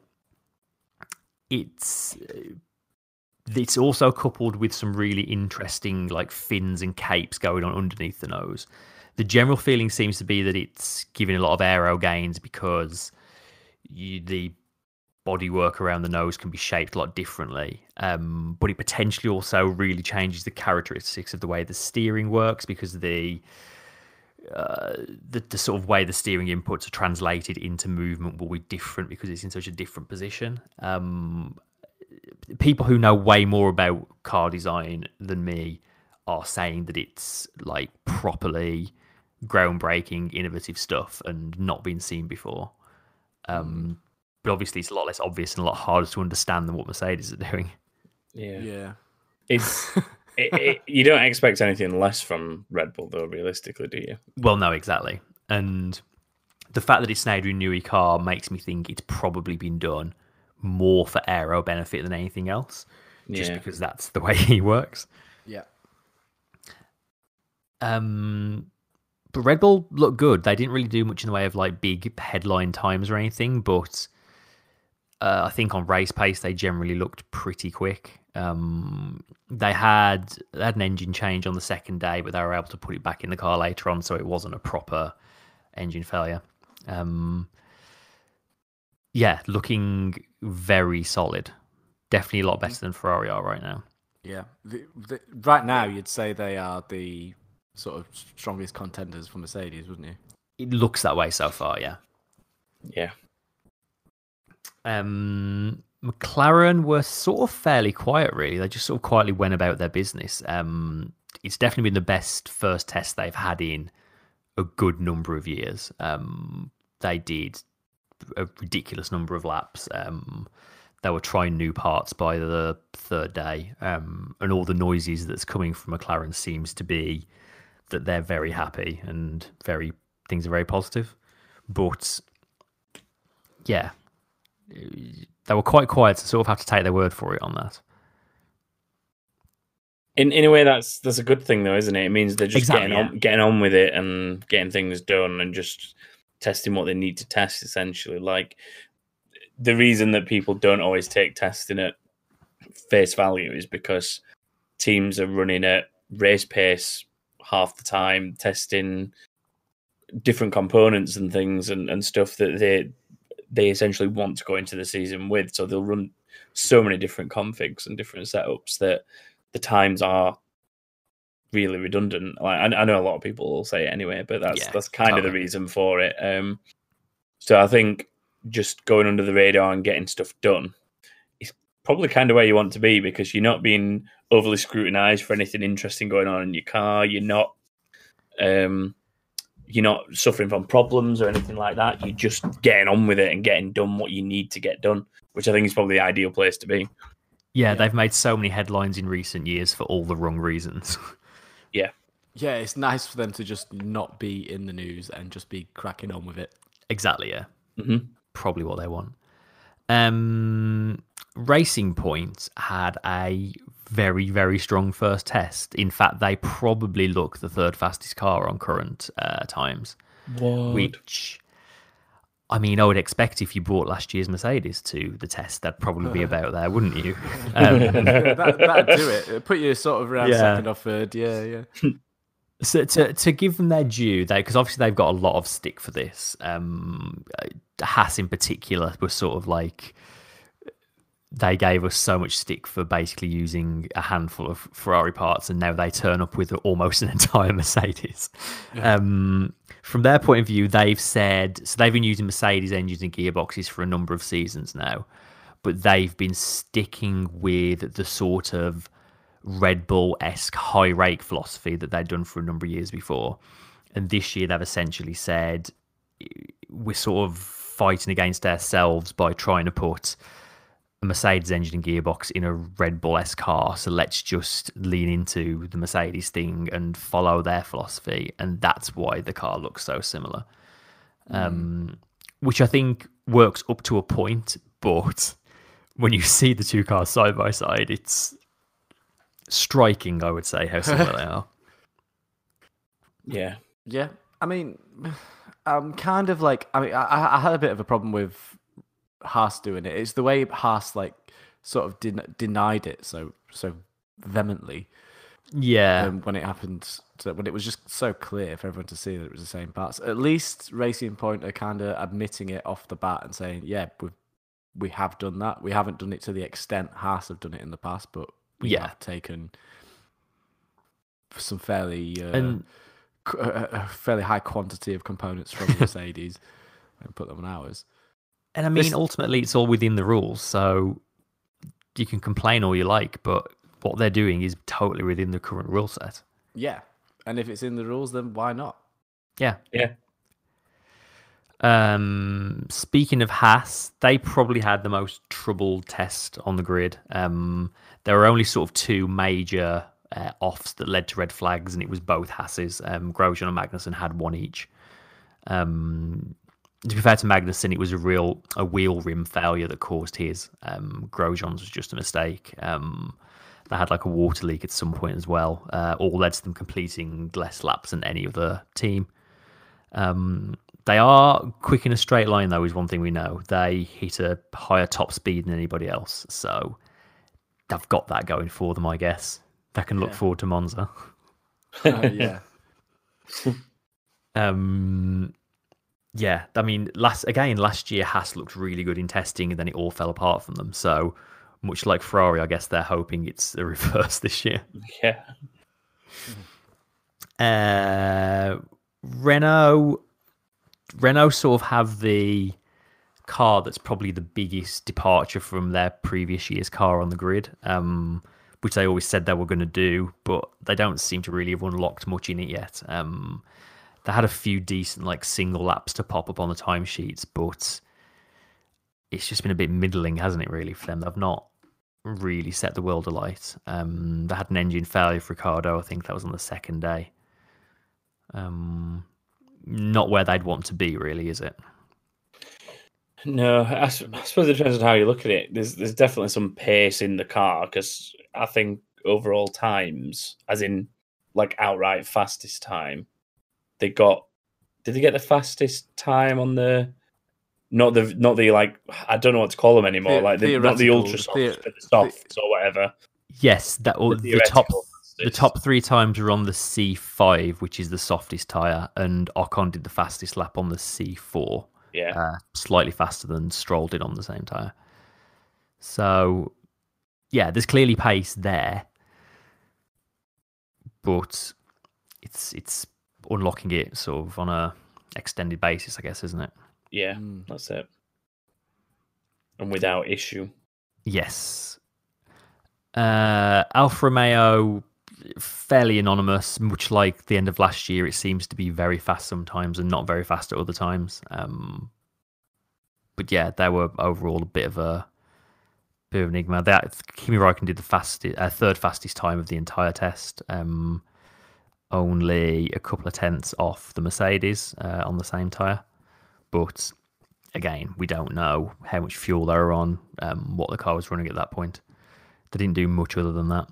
it's it's also coupled with some really interesting like fins and capes going on underneath the nose. The general feeling seems to be that it's giving a lot of aero gains because you, the bodywork around the nose can be shaped a lot differently. Um, but it potentially also really changes the characteristics of the way the steering works because the uh, the, the sort of way the steering inputs are translated into movement will be different because it's in such a different position. Um, people who know way more about car design than me are saying that it's like properly groundbreaking, innovative stuff and not been seen before. Um, but obviously, it's a lot less obvious and a lot harder to understand than what Mercedes are doing. Yeah, Yeah. it's [laughs] it, it, you don't expect anything less from Red Bull, though. Realistically, do you? Well, no, exactly. And the fact that it's now a Newey car makes me think it's probably been done more for aero benefit than anything else, just Yeah. because that's the [laughs] way he works. Yeah. Um, but Red Bull looked good. They didn't really do much in the way of like big headline times or anything, but uh, I think on race pace they generally looked pretty quick. Um, they had they had an engine change on the second day, but they were able to put it back in the car later on, so it wasn't a proper engine failure. Um, yeah, looking very solid. Definitely a lot better than Ferrari are right now. Yeah. The, the, right now, you'd say they are the sort of strongest contenders for Mercedes, wouldn't you? It looks that way so far, yeah. Yeah, Um, McLaren were sort of fairly quiet, really. They just sort of quietly went about their business. Um, it's definitely been the best first test they've had in a good number of years. Um, they did a ridiculous number of laps. Um, they were trying new parts by the third day, um, and all the noises that's coming from McLaren seems to be that they're very happy and very things are very positive. But yeah, they were quite quiet, so sort of have to take their word for it on that. in in a way, that's that's a good thing, though, isn't it? It means they're just Exactly, getting on getting on with it and getting things done and just testing what they need to test. Essentially, like the reason that people don't always take testing at face value is because teams are running at race pace half the time, testing different components and things and, and stuff that they they essentially want to go into the season with. So they'll run so many different configs and different setups that the times are really redundant. Like I, I know a lot of people will say it anyway, but that's Yeah, that's kind of the reason for it. Um, so I think just going under the radar and getting stuff done is probably kind of where you want to be because you're not being overly scrutinized for anything interesting going on in your car. You're not um, you're not suffering from problems or anything like that. You're just getting on with it and getting done what you need to get done, which I think is probably the ideal place to be. Yeah, they've made so many headlines in recent years for all the wrong reasons. [laughs] Yeah, it's nice for them to just not be in the news and just be cracking on with it. exactly, yeah. Mhm. Probably what they want. Um, Racing Point had a very, very strong first test. In fact, they probably look the third fastest car on current uh, times. What? which I mean, I would expect if you brought last year's Mercedes to the test, that'd probably be [laughs] about there, wouldn't you? Um, that, that'd do it. It'd put you sort of around Yeah. second or third. Yeah, yeah. [laughs] so to to give them their due, they because obviously they've got a lot of stick for this. Um, uh, Haas in particular was sort of like they gave us so much stick for basically using a handful of Ferrari parts, and now they turn up with almost an entire [laughs] Mercedes. Um, from their point of view, they've said so they've been using Mercedes engines and gearboxes for a number of seasons now, but they've been sticking with the sort of Red Bull esque high rake philosophy that they'd done for a number of years before. And this year they've essentially said we're sort of fighting against ourselves by trying to put a Mercedes engine and gearbox in a Red Bull S car. So let's just lean into the Mercedes thing and follow their philosophy. And that's why the car looks so similar. Um, which I think works up to a point, but when you [laughs] see the two cars side by side, it's striking, I would say, how similar they are. [laughs] Yeah. Yeah, I mean, I'm kind of like, I mean, I, I had a bit of a problem with Haas doing it. It's the way Haas like sort of den- denied it so so vehemently Yeah. um, when it happened. So when it was just so clear for everyone to see that it was the same parts. At least Racing Point are kind of admitting it off the bat and saying, "Yeah, we we have done that. We haven't done it to the extent Haas have done it in the past, but we Yeah. have taken some fairly." Uh, and a, a fairly high quantity of components from [laughs] Mercedes and put them on ours. and I mean, this- ultimately, it's all within the rules. So you can complain all you like, but what they're doing is totally within the current rule set. Yeah, and if it's in the rules, then why not? Yeah. Yeah. Um, speaking of Haas, they probably had the most troubled test on the grid. Um, there were only sort of two major uh, offs that led to red flags, and it was both Haas's. Um, Grosjean and Magnussen had one each. Um, to be fair to Magnussen, it was a real a wheel rim failure that caused his. Um, Grosjean's was just a mistake. Um, they had like a water leak at some point as well. Uh, all led to them completing less laps than any other team. Um, they are quick in a straight line, though, is one thing we know. They hit a higher top speed than anybody else, so they've got that going for them, I guess. They can look Yeah. forward to Monza. Uh, [laughs] [laughs] yeah, [laughs] Um, yeah, I mean, last again last year Haas looked really good in testing, and then it all fell apart from them. So much like Ferrari, I guess they're hoping it's the reverse this year. Yeah. Uh, Renault, Renault sort of have the car that's probably the biggest departure from their previous year's car on the grid, um, which they always said they were going to do, but they don't seem to really have unlocked much in it yet. Um, they had a few decent like single laps to pop up on the timesheets, but it's just been a bit middling, hasn't it? Really for them, they've not really set the world alight. Um, they had an engine failure for Ricciardo. I think that was on the second day. Um, not where they'd want to be, really, is it? No, I suppose it depends on how you look at it. There's there's definitely some pace in the car because I think overall times, as in like outright fastest time, they got. Did they get the fastest time on the? Not the not the like I don't know what to call them anymore. The- like the, not the theoretical, ultra softs, theo- but the softs or whatever. Yes, that or The the, top the top three times were on the C5, which is the softest tire, and Ocon did the fastest lap on the C4, Yeah, uh, slightly faster than Stroll did on the same tire. So, yeah, there's clearly pace there, but it's it's unlocking it sort of on a extended basis, I guess, isn't it? yeah, Mm. that's it. And without issue. Yes. Uh, Alfa Romeo, fairly anonymous, much like the end of last year. It seems to be very fast sometimes and not very fast at other times. Um, but yeah, they were overall a bit of a bit of an enigma. That Kimi Raikkonen did the fastest, uh, third fastest time of the entire test. Um, only a couple of tenths off the Mercedes uh, on the same tire, but again, we don't know how much fuel they were on, um, what the car was running at that point. They didn't do much other than that.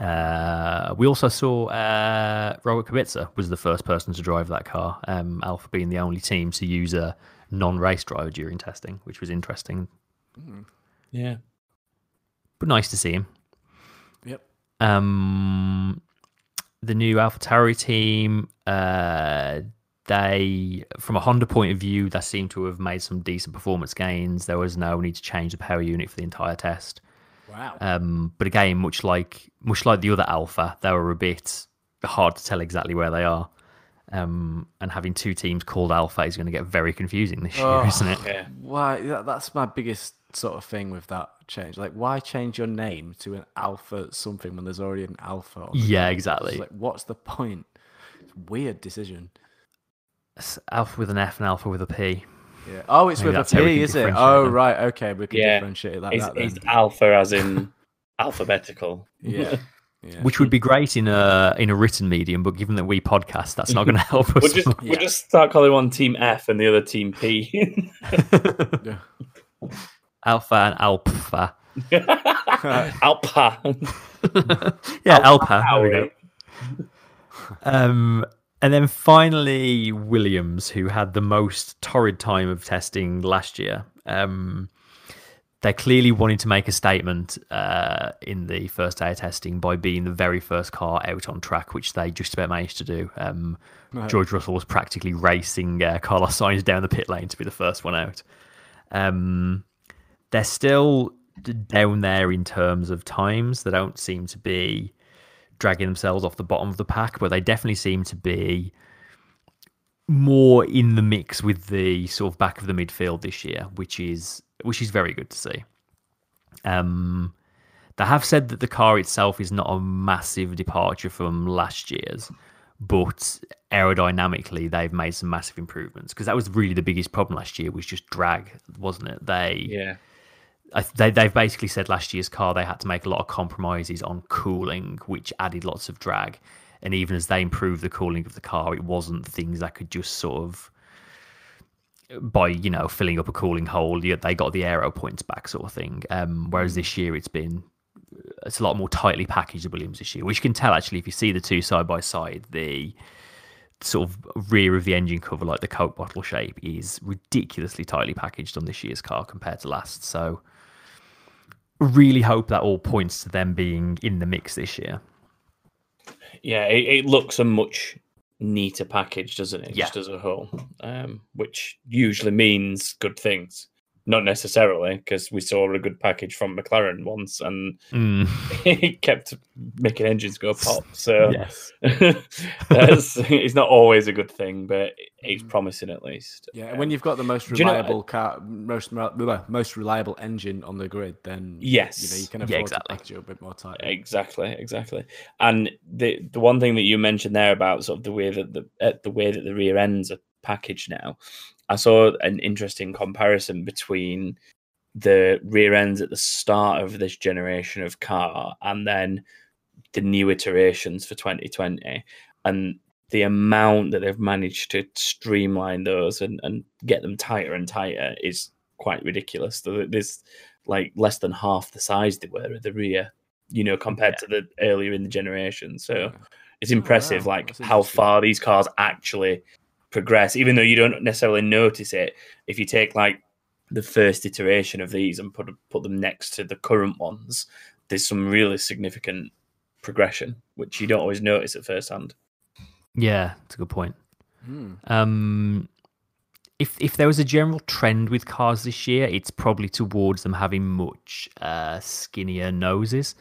Uh, we also saw uh, Robert Kubica was the first person to drive that car. Um, Alfa being the only team to use a non-race driver during testing, which was interesting, Yeah. but nice to see him. Yep. Um, the new Alpha AlphaTauri team, uh, they, from a Honda point of view, they seem to have made some decent performance gains. There was no need to change the power unit for the entire test. Wow. Um, but again, much like much like the other Alfa, they were a bit hard to tell exactly where they are. Um, and having two teams called Alpha is going to get very confusing this year, Oh. isn't it? Yeah. Why? That, that's my biggest sort of thing with that change. Like, why change your name to an alpha something when there's already an alpha? On the Yeah, car? It's exactly. like, what's the point? It's a weird decision. It's Alfa with an F and Alpha with a P. Yeah. Oh, it's Maybe with a that's how we P, can is it? Oh, them. right. Okay, we can Yeah. differentiate it like It's, that. Then. it's alpha as in [laughs] alphabetical. Yeah. [laughs] yeah. which would be great in a in a written medium, but given that we podcast, that's not going [laughs] to help us. We'll just much. we'll just start calling one team F and the other team P. Yeah. Alpha and Alpha. Alpha. Yeah, Alpha. There we go. Tauri. Um, and then finally, Williams, who had the most torrid time of testing last year. Um, they clearly wanted to make a statement uh, in the first day of testing by being the very first car out on track, which they just about managed to do. Um, George Russell was practically racing uh, Carlos Sainz down the pit lane to be the first one out. Um, they're still down there in terms of times. They don't seem to be dragging themselves off the bottom of the pack, but they definitely seem to be more in the mix with the sort of back of the midfield this year, which is which is very good to see. Um, they have said that the car itself is not a massive departure from last year's, but aerodynamically they've made some massive improvements because that was really the biggest problem last year was just drag, wasn't it? They Yeah. They, they've basically said last year's car they had to make a lot of compromises on cooling, which added lots of drag. And even as they improved the cooling of the car, it wasn't things that could just sort of by you know filling up a cooling hole. They got the aero points back, sort of thing. Um, whereas this year it's been it's a lot more tightly packaged the Williams this year, which you can tell actually if you see the two side by side. The sort of rear of the engine cover, like the Coke bottle shape, is ridiculously tightly packaged on this year's car compared to last. So, really hope that all points to them being in the mix this year. Yeah, it, it looks a much neater package, doesn't it? Yeah. Just as a whole, um, which usually means good things. Not necessarily, because we saw a good package from McLaren once, and [laughs] Mm, it kept making engines go pop. So yes. [laughs] that's, it's not always a good thing, but it's promising at least. Yeah, and when you've got the most Do you know- reliable car, most rel- most reliable engine on the grid, then Yes. you know you can Yeah, afford exactly. to package it a bit more tight. Exactly, exactly. And the the one thing that you mentioned there about sort of the way that the uh, the way that the rear ends are packaged now, I saw an interesting comparison between the rear ends at the start of this generation of car and then the new iterations for 2020 and the amount that they've managed to streamline those and, and get them tighter and tighter is quite ridiculous. There's like less than half the size they were at the rear, you know, compared to the earlier in the generation. So it's impressive, oh, wow, like how far these cars actually progress, even though you don't necessarily notice it. If you take like the first iteration of these and put put them next to the current ones, there's some really significant progression, which you don't always notice at first hand. Yeah, it's a good point. Hmm. Um, if if there was a general trend with cars this year, it's probably towards them having much uh, skinnier noses.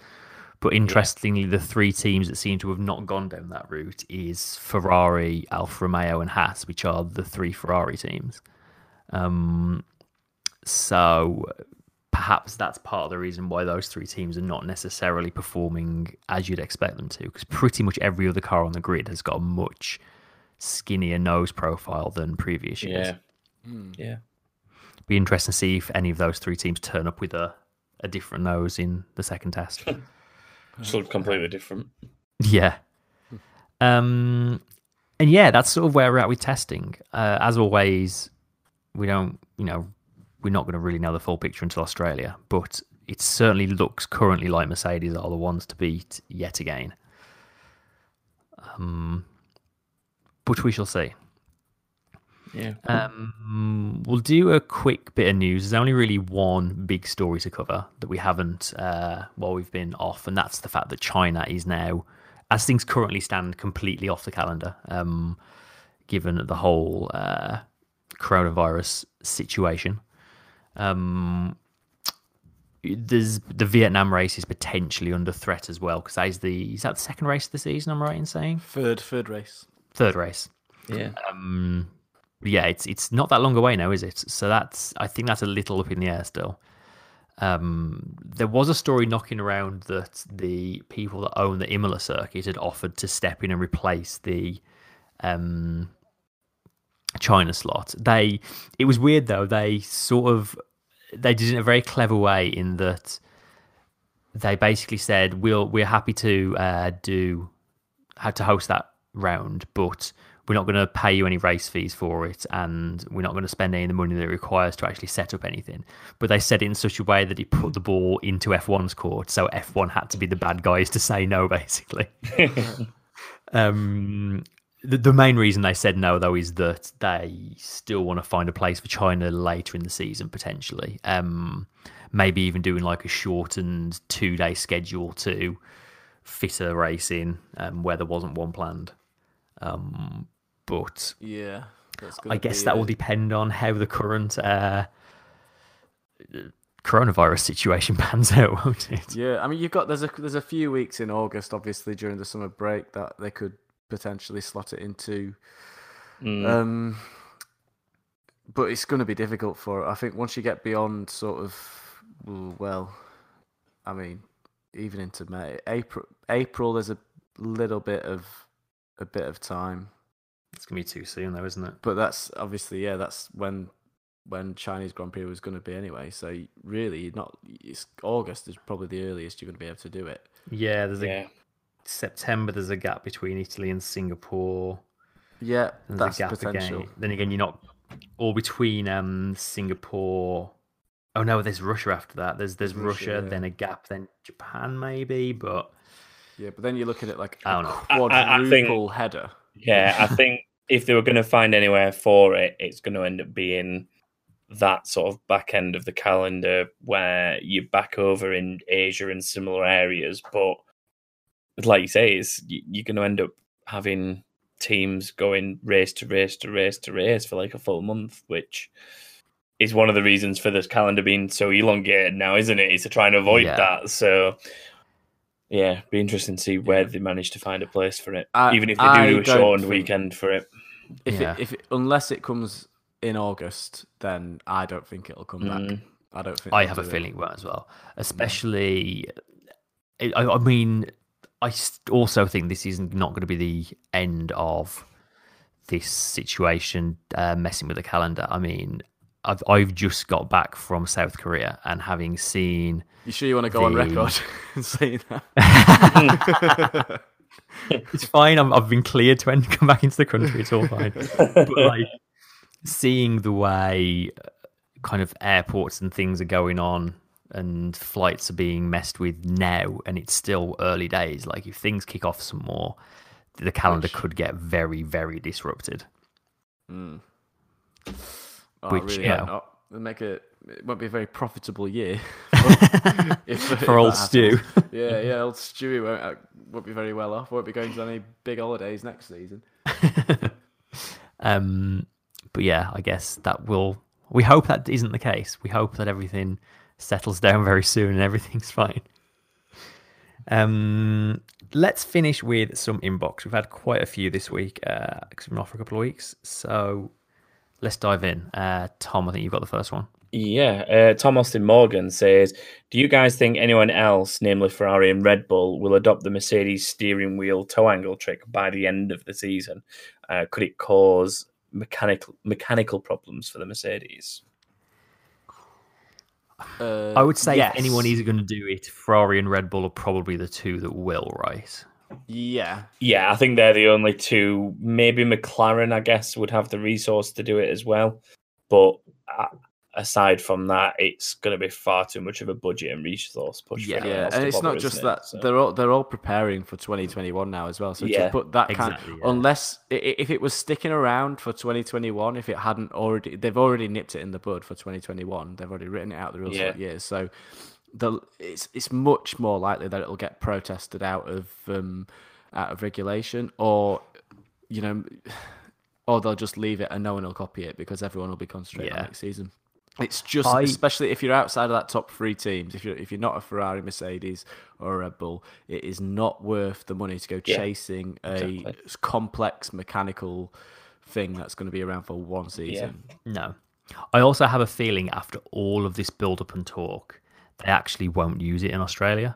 But interestingly, the three teams that seem to have not gone down that route is Ferrari, Alfa Romeo, and Haas, which are the three Ferrari teams. Um, so perhaps that's part of the reason why those three teams are not necessarily performing as you'd expect them to, because pretty much every other car on the grid has got a much skinnier nose profile than previous years. Yeah, yeah. Be interesting to see if any of those three teams turn up with a, a different nose in the second test. [laughs] So completely different. Yeah. Um, and yeah, that's sort of where we're at with testing. Uh, as always, we don't, you know, we're not going to really know the full picture until Australia. But it certainly looks currently like Mercedes are the ones to beat yet again. Um, but we shall see. Yeah. Um, we'll do a quick bit of news. There's only really one big story to cover that we haven't uh, while we've been off, and that's the fact that China is now, as things currently stand, completely off the calendar, um, given the whole uh, coronavirus situation. Um, there's the Vietnam race is potentially under threat as well because that is the is that the second race of the season? I'm right in saying Third, third race. third race. Yeah. Um, yeah, it's it's not that long away now, is it? So that's I think that's a little up in the air still. Um, there was a story knocking around that the people that own the Imola circuit had offered to step in and replace the um, China slot. They it was weird though. They sort of they did it in a very clever way in that they basically said we'll we're happy to uh, do how to host that round, but we're not going to pay you any race fees for it, and we're not going to spend any of the money that it requires to actually set up anything. But they said it in such a way that it put the ball into F1's court, so F1 had to be the bad guys to say no, [laughs] basically. [laughs] um, the, the main reason they said no, though, is that they still want to find a place for China later in the season, potentially. Um, maybe even doing like a shortened two day schedule to fit a race in um, where there wasn't one planned. Um, but Yeah. That's I guess that will depend on how the current uh, coronavirus situation [laughs] pans out, won't it? Yeah, I mean, you've got there's a there's a few weeks in August, obviously during the summer break, that they could potentially slot it into. Mm. Um, but it's going to be difficult for. I think once you get beyond sort of, well, I mean, even into May, April, April, there's a little bit of a bit of time, It's gonna be too soon, though, isn't it? but that's obviously yeah, that's when when Chinese Grand Prix was going to be anyway. So really, not it's August is probably the earliest you're going to be able to do it. Yeah, there's a. September. There's a gap between Italy and Singapore. Yeah, There's that's a gap potential. again. Then again, you're not all between um Singapore. Oh no, there's Russia after that. There's there's There's Russia, Russia, yeah. then a gap, then Japan maybe, but Yeah, but then you're looking at like I a don't know. I- I- I think- header. Yeah, I think if they were going to find anywhere for it, it's going to end up being that sort of back end of the calendar where you're back over in Asia and similar areas. But like you say, it's, you're going to end up having teams going race to race to race to race for like a full month, which is one of the reasons for this calendar being so elongated now, isn't it? Is to try and avoid Yeah. that. So. Yeah, be interesting to see where they manage to find a place for it, I- even if they do I do a don't shortened think- weekend for it. If Yeah. it, if it, unless it comes in August, then I don't think it'll come back. Mm. I don't think. I have a it. feeling it won't as well. Especially, I, I mean, I also think this is not going to be the end of this situation uh, messing with the calendar. I mean, I've I've just got back from South Korea and having seen You sure you want to go on record [laughs] and say that? [laughs] it's fine. I'm, I've been cleared to end, [laughs] come back into the country. It's all fine. but like seeing the way uh, kind of airports and things are going on and flights are being messed with now, and it's still early days. Like if things kick off some more, the calendar could get very, very disrupted. Mm. Oh, Which, really yeah. It'll make it. It won't be a very profitable year [laughs] [laughs] if, if For old Stew. [laughs] Yeah, yeah, old Stewie won't uh, won't be very well off. Won't be going to any big holidays next season. Um, but yeah, I guess that will. We hope that isn't the case. We hope that everything settles down very soon and everything's fine. Um, let's finish with some inbox. We've had quite a few this week because we've been off for a couple of weeks. So let's dive in. Uh, Tom, I think you've got the first one. Yeah, uh, Tom Austin Morgan says, "Do you guys think anyone else, namely Ferrari and Red Bull, will adopt the Mercedes steering wheel toe angle trick by the end of the season? Uh, could it cause mechanical mechanical problems for the Mercedes?" Uh, I would say yes. if anyone is going to do it, Ferrari and Red Bull are probably the two that will, right? Yeah, Yeah, I think they're the only two. Maybe McLaren, I guess, would have the resource to do it as well. But aside from that, it's going to be far too much of a budget and resource push. Yeah. Yeah, and it's bother, not just it? that So- they're all they're all preparing for 2021 now as well. So Yeah, to put that kind, exactly, yeah. unless if it was sticking around for 2021, if it hadn't already, they've already nipped it in the bud for 2021. They've already written it out the rules Yeah. for years. So the it's it's much more likely that it'll get protested out of um out of regulation, or you know, or they'll just leave it and no one will copy it because everyone will be concentrating on Yeah. next season. It's just, I- especially if you're outside of that top three teams, if you're if you're not a Ferrari, Mercedes, or a Red Bull, it is not worth the money to go Yeah, chasing a exactly. complex mechanical thing that's going to be around for one season. No. I also have a feeling after all of this build up and talk, they actually won't use it in Australia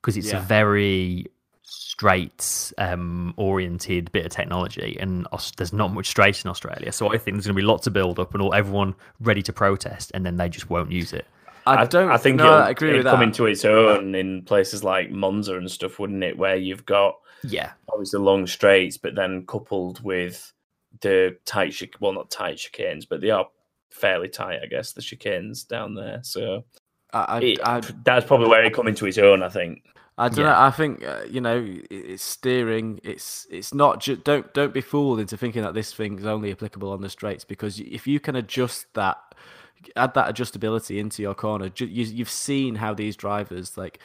because it's Yeah. a very straight um, oriented bit of technology and there's not much straight in Australia. So I think there's going to be lots of build up and all everyone ready to protest and then they just won't use it. I don't. I think no, it'll, I agree it'll with come that. into its own in places like Monza and stuff, wouldn't it? Where you've got Yeah. obviously long straights, but then coupled with the tight, chic- well, not tight chicanes, but they are fairly tight, I guess, the chicanes down there. So I, I, it, I, that's probably where it come into his own, I think. I don't Yeah. know. I think uh, you know it's steering. It's it's not. Ju- don't don't be fooled into thinking that this thing is only applicable on the straights because if you can adjust that, add that adjustability into your corner. Ju- you, you've seen how these drivers like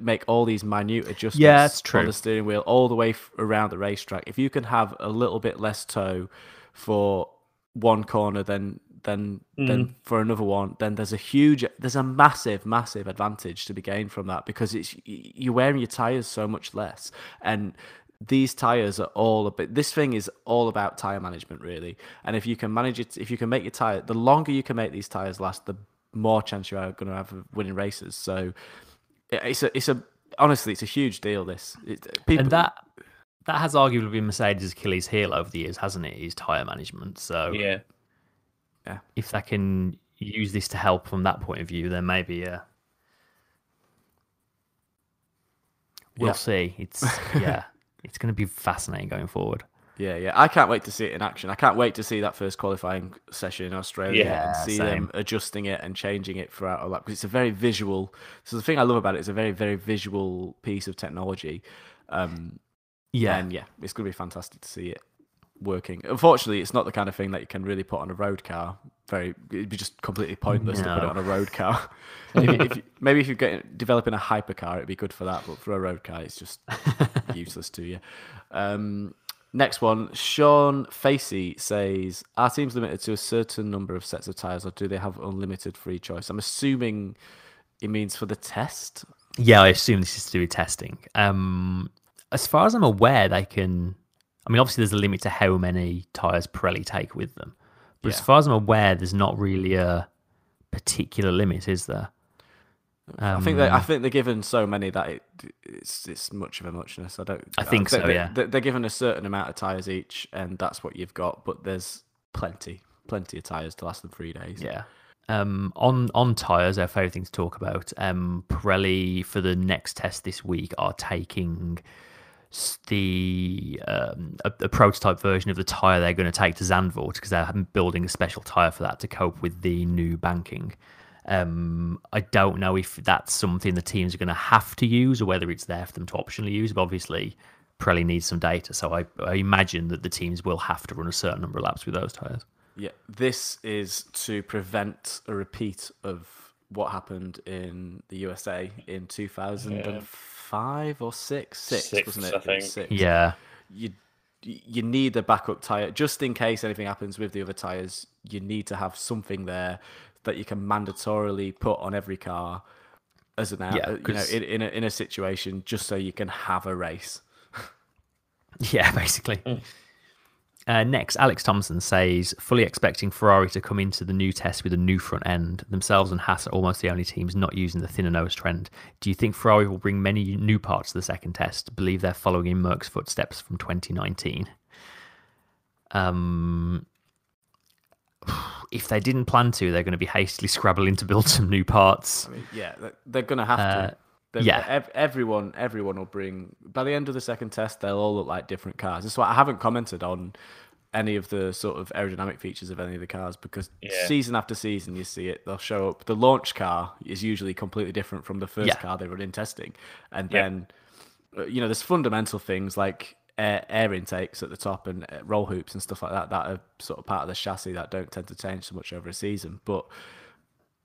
make all these minute adjustments Yeah, it's on the steering wheel all the way f- around the racetrack. If you can have a little bit less toe for one corner than than hmm. than for another one, then there's a huge, there's a massive, massive advantage to be gained from that because it's you're wearing your tires so much less, and these tires are all a bit. This thing is all about tire management, really. And if you can manage it, if you can make your tire, the longer you can make these tires last, the more chance you are going to have of winning races. So it's a, it's a, honestly, it's a huge deal. This it, uh, people, And that that has arguably been Mercedes' Achilles heel over the years, hasn't it? Is tyre management. So Yeah. If they can use this to help from that point of view, then maybe yeah. We'll Yeah. see. It's [laughs] yeah, it's going to be fascinating going forward. Yeah, yeah. I can't wait to see it in action. I can't wait to see that first qualifying session in Australia Yeah, and see same. them adjusting it and changing it throughout all that because it's a very visual. So the thing I love about it is a very, very visual piece of technology. Um, Yeah, and yeah, it's going to be fantastic to see it working. Unfortunately, it's not the kind of thing that you can really put on a road car. Very, it'd be just completely pointless to put it on a road car. [laughs] if, you- if you, maybe if you're getting, developing a hypercar, it'd be good for that. But for a road car, it's just [laughs] useless to you. Um, next one, Sean Facey says, "Are teams limited to a certain number of sets of tires, or do they have unlimited free choice?" I'm assuming it means for the test. yeah. I assume this is to do with testing. Um, as far as I'm aware, they can. I mean, obviously, there's a limit to how many tires Pirelli take with them, but as far as I'm aware, there's not really a particular limit, is there? I think they, I Um, think they're given so many that it, it's it's much of a muchness. I don't. I think so, they, yeah. they, they're given a certain amount of tires each, and that's what you've got. But there's plenty, plenty of tires to last them three days. Yeah. Um, on on tires, our favourite thing to talk about. Um, Pirelli for the next test this week are taking the um, a, a prototype version of the tire they're going to take to Zandvoort because they're building a special tire for that to cope with the new banking. Um, I don't know if that's something the teams are going to have to use or whether it's there for them to optionally use. But obviously, Pirelli needs some data, so I, I imagine that the teams will have to run a certain number of laps with those tires. Yeah, this is to prevent a repeat of what happened in the USA in 2005 or six, six, Six, wasn't it? I It was think. Six. Yeah. you you need a backup tire just in case anything happens with the other tires. You need to have something there that you can mandatorily put on every car as an out, Yeah, you know, 'cause- in, in a in a situation just so you can have a race. [laughs] Yeah, basically. Mm. Uh, next, Alex Thompson says, fully expecting Ferrari to come into the new test with a new front end. Themselves and Haas are almost the only teams not using the thinner nose trend. Do you think Ferrari will bring many new parts to the second test? Believe they're following in Merc's footsteps from 2019. Um, [sighs] if they didn't plan to, they're going to be hastily [laughs] scrabbling to build some new parts. I mean, yeah, they- they're gonna have Uh, to. They're- yeah. ev- everyone everyone will bring by the end of the second test. They'll all look like different cars. That's why I haven't commented on any of the sort of aerodynamic features of any of the cars because Yeah. season after season you see it. They'll show up. The launch car is usually completely different from the first Yeah. car they run in testing, and Yeah. then uh, you know there's fundamental things like air, air intakes at the top and uh, roll hoops and stuff like that that are sort of part of the chassis that don't tend to change so much over a season, but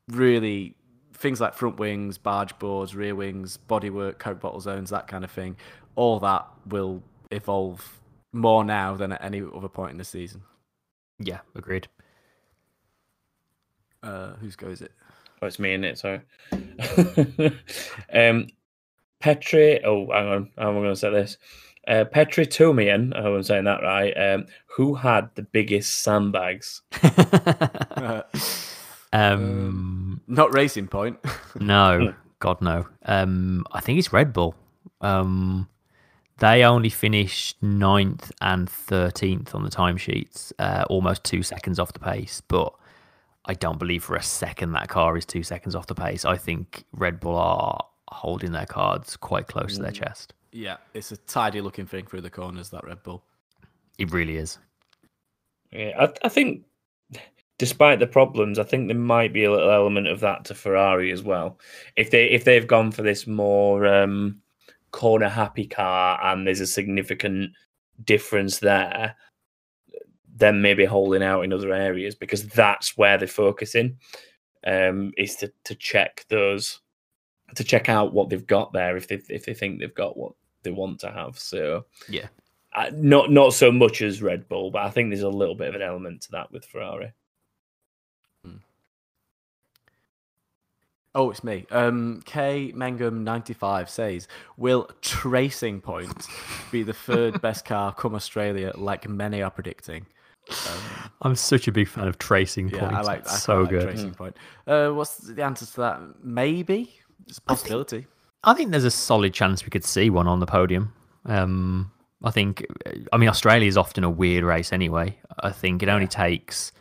really things like front wings, barge boards, rear wings, bodywork, coke bottle zones, that kind of thing, all that will evolve more now than at any other point in the season. Yeah, agreed. Uh, whose go is it? Oh, it's me in it. Sorry. [laughs] um, Petri. Oh, hang on. How am I going to say this? Uh, Petri Tumian. I hope I'm saying that right. Um, who had the biggest sandbags? Uh, [laughs] um, not Racing Point. [laughs] no, God no. Um, I think it's Red Bull. Um, they only finished ninth and thirteenth on the timesheets, uh, almost two seconds off the pace. But I don't believe for a second that car is two seconds off the pace. I think Red Bull are holding their cards quite close to their chest. yeah, it's a tidy looking thing through the corners, that Red Bull. It really is. Yeah, I, I think, despite the problems, I think there might be a little element of that to Ferrari as well. If they if they've gone for this more um, corner happy car and there's a significant difference there, then maybe holding out in other areas because that's where they're focusing. Um, is to to check those, to check out what they've got there if they if they think they've got what they want to have. So Yeah. uh, not not so much as Red Bull, but I think there's a little bit of an element to that with Ferrari. Oh, it's me. Um, K Mangum ninety five says, "Will Tracing Point be the third [laughs] best car come Australia, like many are predicting?" Um, I'm such a big fan of tracing yeah, points. I like. I so like good. Tracing Point. Uh, what's the answer to that? Maybe it's a possibility. I think there's a solid chance we could see one on the podium. Um, I think, I mean, Australia is often a weird race anyway. I think it only takes.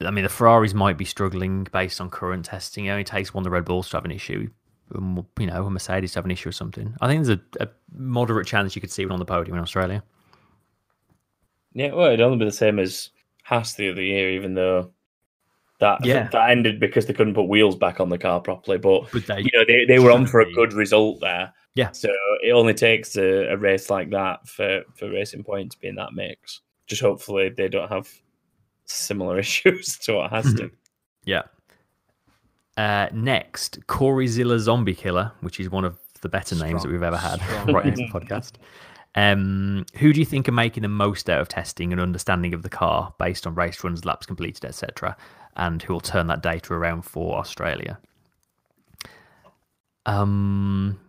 I mean, the Ferraris might be struggling based on current testing. It only takes one of the Red Bulls to have an issue, um, you know, a Mercedes to have an issue or something. I think there's a, a moderate chance you could see one on the podium in Australia. Yeah, well, it'd only be the same as Haas the other year, even though that Yeah. that ended because they couldn't put wheels back on the car properly. But But they, you know, they, they were on for a good result there. Yeah. So it only takes a, a race like that for for Racing Point to be in that mix. Just hopefully they don't have similar [laughs] issues to what has to. Yeah. Uh, next, Coreyzilla Zombie Killer, which is one of the better names that we've ever had right [laughs] into the podcast. Um, who do you think are making the most out of testing and understanding of the car based on race runs, laps completed, etc., and who will turn that data around for Australia? Um,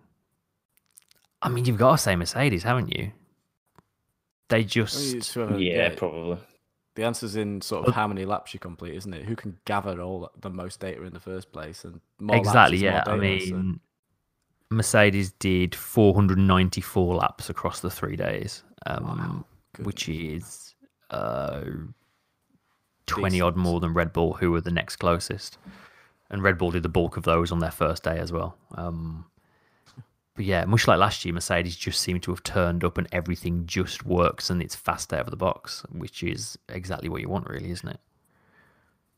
I mean, you've got to say Mercedes, haven't you? They just It's whoever- Yeah, probably. The answer's in sort of how many laps you complete, isn't it? Who can gather all the most data in the first place? And exactly yeah. I data, so- mean mercedes did 494 laps across the three days um, which is uh, 20 odd more than red bull who were the next closest. And red bull did the bulk of those on their first day as well. Um, but yeah much like last year mercedes just seemed to have turned up and everything just works and it's fast out of the box which is exactly what you want really isn't it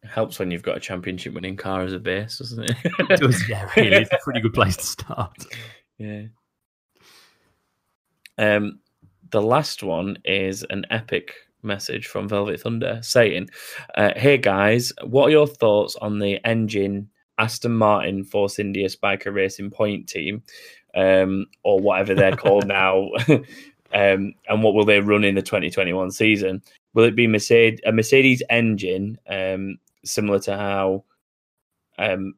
It helps when you've got a championship winning car as a base, doesn't it? it does yeah [laughs] really it's a pretty good place to start Yeah. Um, the last one is an epic message from Velvet Thunder saying, uh, "Hey guys, what are your thoughts on the engine Aston Martin Force India Spyker Racing Point team, um, or whatever they're called [laughs] now, [laughs] um, and what will they run in the 2021 season? Will it be Mercedes a Mercedes engine, um, similar to how um,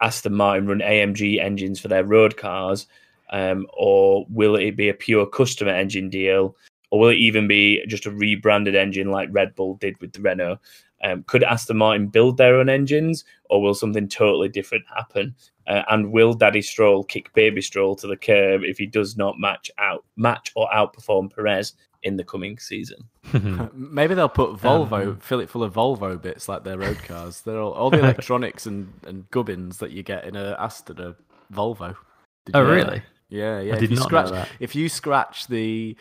Aston Martin run AMG engines for their road cars, um, or will it be a pure customer engine deal, or will it even be just a rebranded engine like Red Bull did with the Renault? Um, could Aston Martin build their own engines, or will something totally different happen? Uh, and will Daddy Stroll kick Baby Stroll to the curb if he does not match out, match or outperform Perez in the coming season? [laughs] Maybe they'll put Volvo, Um, fill it full of Volvo bits like their road cars. They're all, all the [laughs] electronics and, and gubbins that you get in a Aston are Volvo. Did oh really that? Yeah, yeah. did if you not know scratch, that. If you scratch the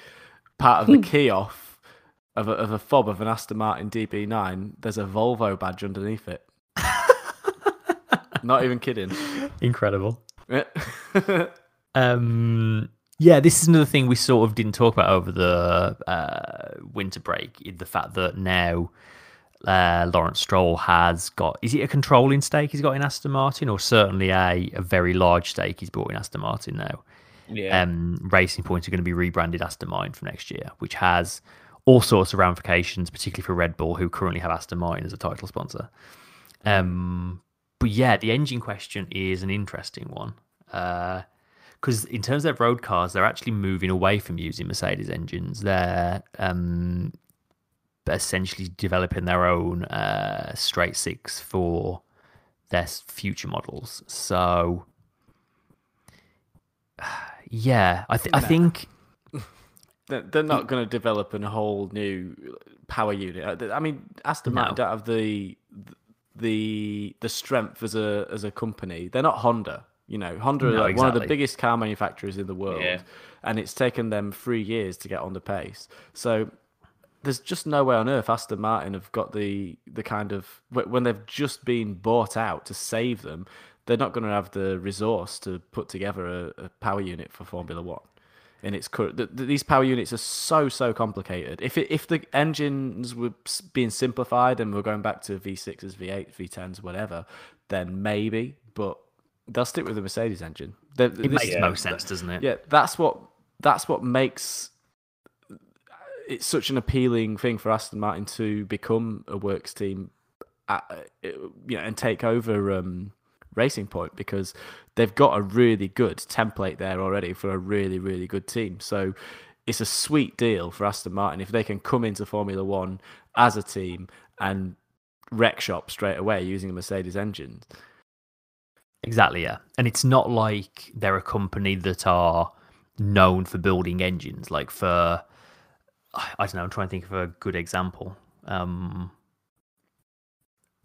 part of the [laughs] key off of a, of a fob of an Aston Martin DB9, there's a Volvo badge underneath it. Not even kidding. Incredible. [laughs] Um, yeah, this is another thing we sort of didn't talk about over the uh, winter break. The fact that now uh, Lawrence Stroll has got is it a controlling stake he's got in Aston Martin, or certainly a, a very large stake he's bought in Aston Martin now. Yeah. Um, Racing Point are going to be rebranded Aston Martin from next year, which has all sorts of ramifications, particularly for Red Bull, who currently have Aston Martin as a title sponsor. Um, but yeah, the engine question is an interesting one. Because in terms of their road cars, they're actually moving away from using Mercedes engines. They're um, essentially developing their own uh, straight six for their future models. So, [sighs] yeah, I, th- I think They're, not going to develop a whole new power unit. Uh, I mean, Aston Martin No. don't have the the the strength as a as a company. They're not Honda. You know, Honda No, are like one of the biggest car manufacturers in the world, Yeah. and it's taken them three years to get on the pace. So there's just no way on earth Aston Martin have got the the kind of when they've just been bought out to save them. They're not going to have the resource to put together a, a power unit for Formula One. In its current, th- th- these power units are so so complicated. If it, if the engines were being simplified and we're going back to V6s, V8s, V10s, whatever, then maybe. But they'll stick with the Mercedes engine. They- it this- makes most sense, doesn't it? yeah, that's what that's what makes it's such an appealing thing for Aston Martin to become a works team, at, uh, you know, and take over um, Racing Point because they've got a really good template there already for a really really good team. So it's a sweet deal for Aston Martin if they can come into Formula One as a team and wreck shop straight away using a Mercedes engine. Exactly, yeah. And it's not like they're a company that are known for building engines. Like for, I don't know, I'm trying to think of a good example. Um,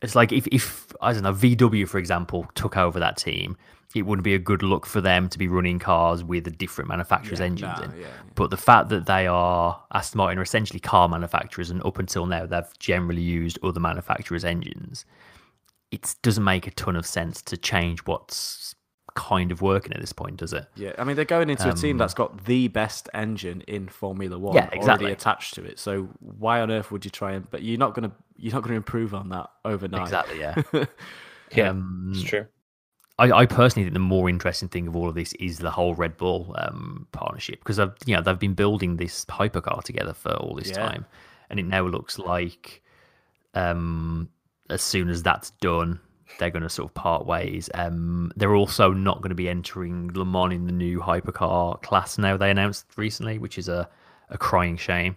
it's like if, if I don't know, VW, for example, took over that team, it wouldn't be a good look for them to be running cars with a different manufacturer's Yeah, engines nah, in. yeah, yeah. But the fact that they are Aston Martin are essentially car manufacturers, and up until now they've generally used other manufacturers' engines, it doesn't make a ton of sense to change what's kind of working at this point, does it? Yeah, I mean they're going into a team Um, that's got the best engine in Formula One Yeah, already exactly. attached to it. So why on earth would you try and? But you're not gonna you're not gonna improve on that overnight. Exactly, yeah. [laughs] Yeah, Um, it's true. I, I personally think the more interesting thing of all of this is the whole Red Bull um, partnership because I've you know they've been building this hypercar together for all this Yeah. time, and it now looks like um, as soon as that's done, they're going to sort of part ways. Um, they're also not going to be entering Le Mans in the new hypercar class now. They announced recently, which is a a crying shame.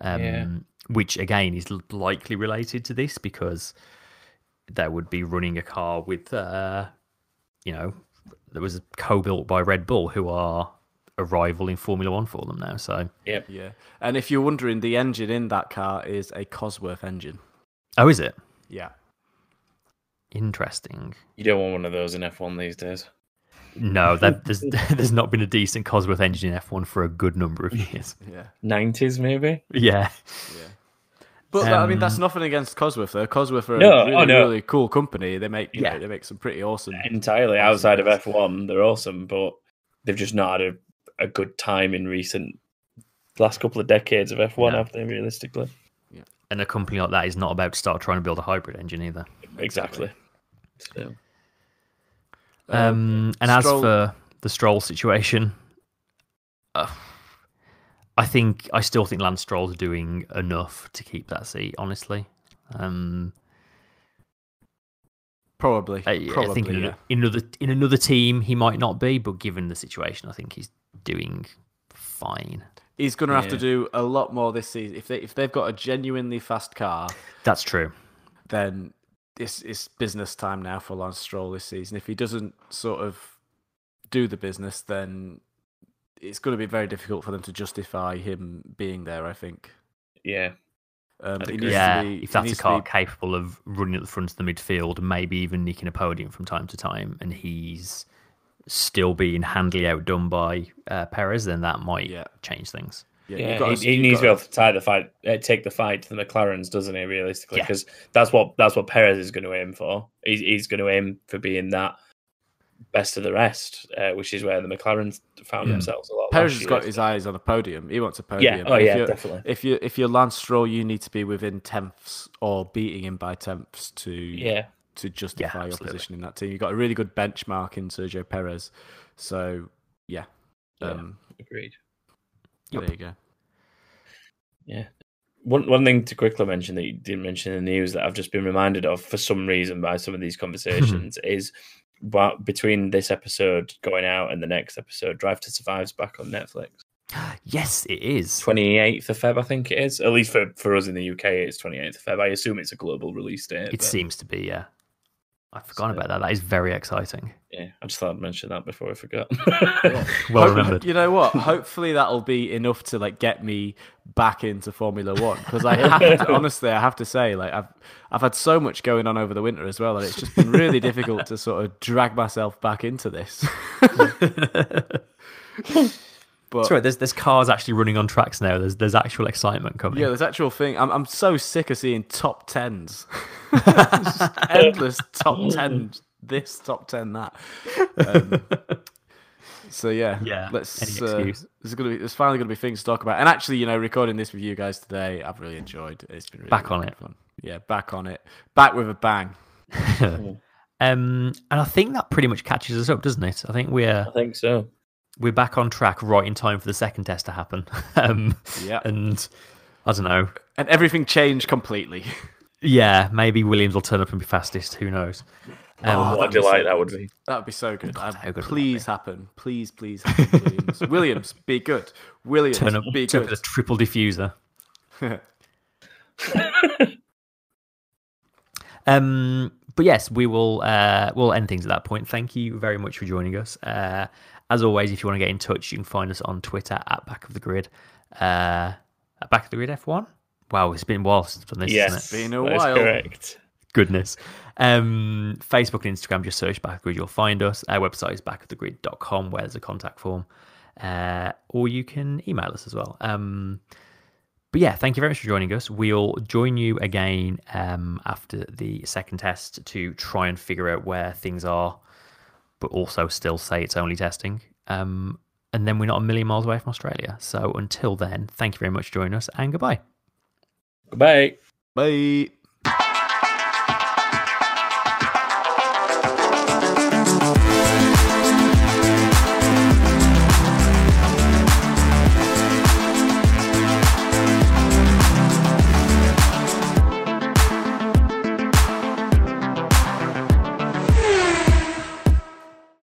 Um, Yeah. Which again is likely related to this because they would be running a car with, uh, you know, that was co-built by Red Bull, who are a rival in Formula One for them now. So, Yep. Yeah, and if you're wondering, the engine in that car is a Cosworth engine. oh, is it Yeah, interesting? You don't want one of those in F1 these days. No, that, [laughs] there's [laughs] there's not been a decent Cosworth engine in F1 for a good number of years. yeah, 90s, maybe? Yeah, yeah. But that- I mean, Um, that's nothing against Cosworth though. Cosworth are No, a really, oh, no. really cool company. They make you Yeah. know, they make some pretty awesome. Entirely outside of F1, they're awesome, but they've just not had a, a good time in recent last couple of decades of F1, No. have they, realistically? and a company like that is not about to start trying to build a hybrid engine either. Exactly. So, Um, and as for the Stroll situation, uh, I think I still think Lance Stroll's doing enough to keep that seat. Honestly, um, probably, I, I think in, yeah. ano- in another in another team he might not be, but given the situation, I think he's doing fine. He's going to have to do a lot more this season. If they if they've got a genuinely fast car, That's true. then it's it's business time now for Lance Stroll this season. If he doesn't sort of do the business, then it's going to be very difficult for them to justify him being there. I think. yeah. Um, he agree. needs to Yeah, be- if that's a needs to car be- capable of running at the front of the midfield, maybe even nicking a podium from time to time, and he's still being handily outdone by uh, Perez, then that might Yeah. change things. Yeah, Yeah, got he, to- he you've needs to be able to tie the fight, uh, take the fight to the McLarens, doesn't he? Realistically, Yeah. because that's what that's what Perez is going to aim for. He's, he's going to aim for being that best of the rest, uh, which is where the McLarens found Yeah. themselves a lot. Perez has got his eyes on a podium. He wants a podium. Yeah, oh If yeah, you're- definitely. If you if you're Lance Stroll, you need to be within tenths or beating him by tenths to Yeah, to justify your position in that team. You've got a really good benchmark in Sergio Perez. So yeah, Yeah. um, agreed. Yep. there you go. Yeah. One one thing to quickly mention that you didn't mention in the news that I've just been reminded of for some reason by some of these [laughs] conversations is but between this episode going out and the next episode, Drive to Survive's back on Netflix. [gasps] Yes, it is. Twenty eighth of Feb, I think it is. At least for, for us in the UK, it's twenty eighth of Feb. I assume it's a global release date. It but, seems to be, yeah. I've forgotten So- about that. That is very exciting. Yeah, I just thought I'd mention that before I forgot. [laughs] Well remembered. You know what? Hopefully that'll be enough to like get me back into Formula One because I have to, [laughs] honestly I have to say like I've I've had so much going on over the winter as well and it's just been really difficult to sort of drag myself back into this. [laughs] but That's right. There's there's cars actually running on tracks now. There's there's actual excitement coming. yeah, there's actual thing. I'm I'm so sick of seeing top tens, [laughs] [laughs] endless top tens. This top ten that. Um, so yeah, [laughs] Yeah, Let's. Uh, there's gonna be. There's finally gonna be things to talk about. And actually, you know, recording this with you guys today, I've really enjoyed. it. It's been really, Back on really it. Fun. Yeah, back on it. Back with a bang. Um, and I think that pretty much catches us up, doesn't it? I think we're I think so. We're back on track right in time for the second test to happen. [laughs] um, Yeah. and I don't know. And everything changed completely. Yeah, maybe Williams will turn up and be fastest. Who knows? Um, Oh, what a that'd be delight so that would good. be. That would be so good. God, good please happen. Please, please happen. Williams. [laughs] Williams, be good. Williams, turn up, be turn up good. with a triple diffuser. [laughs] Um, but yes, we will. Uh, we'll end things at that point. Thank you very much for joining us. Uh, as always, if you want to get in touch, you can find us on Twitter at Back of the Grid. Uh, at Back of the Grid F1. Wow, it's been a while since I've done this. Yes, Isn't it? Been a that is while. correct. Goodness. Um, Facebook and Instagram, just search Back of the Grid, you'll find us. Our website is backofthegrid.com, where there's a contact form. Uh, or you can email us as well. Um, but yeah, thank you very much for joining us. We'll join you again um, after the second test to try and figure out where things are, but also still say it's only testing. Um, and then we're not a million miles away from Australia. So until then, thank you very much for joining us and goodbye. Goodbye. Bye.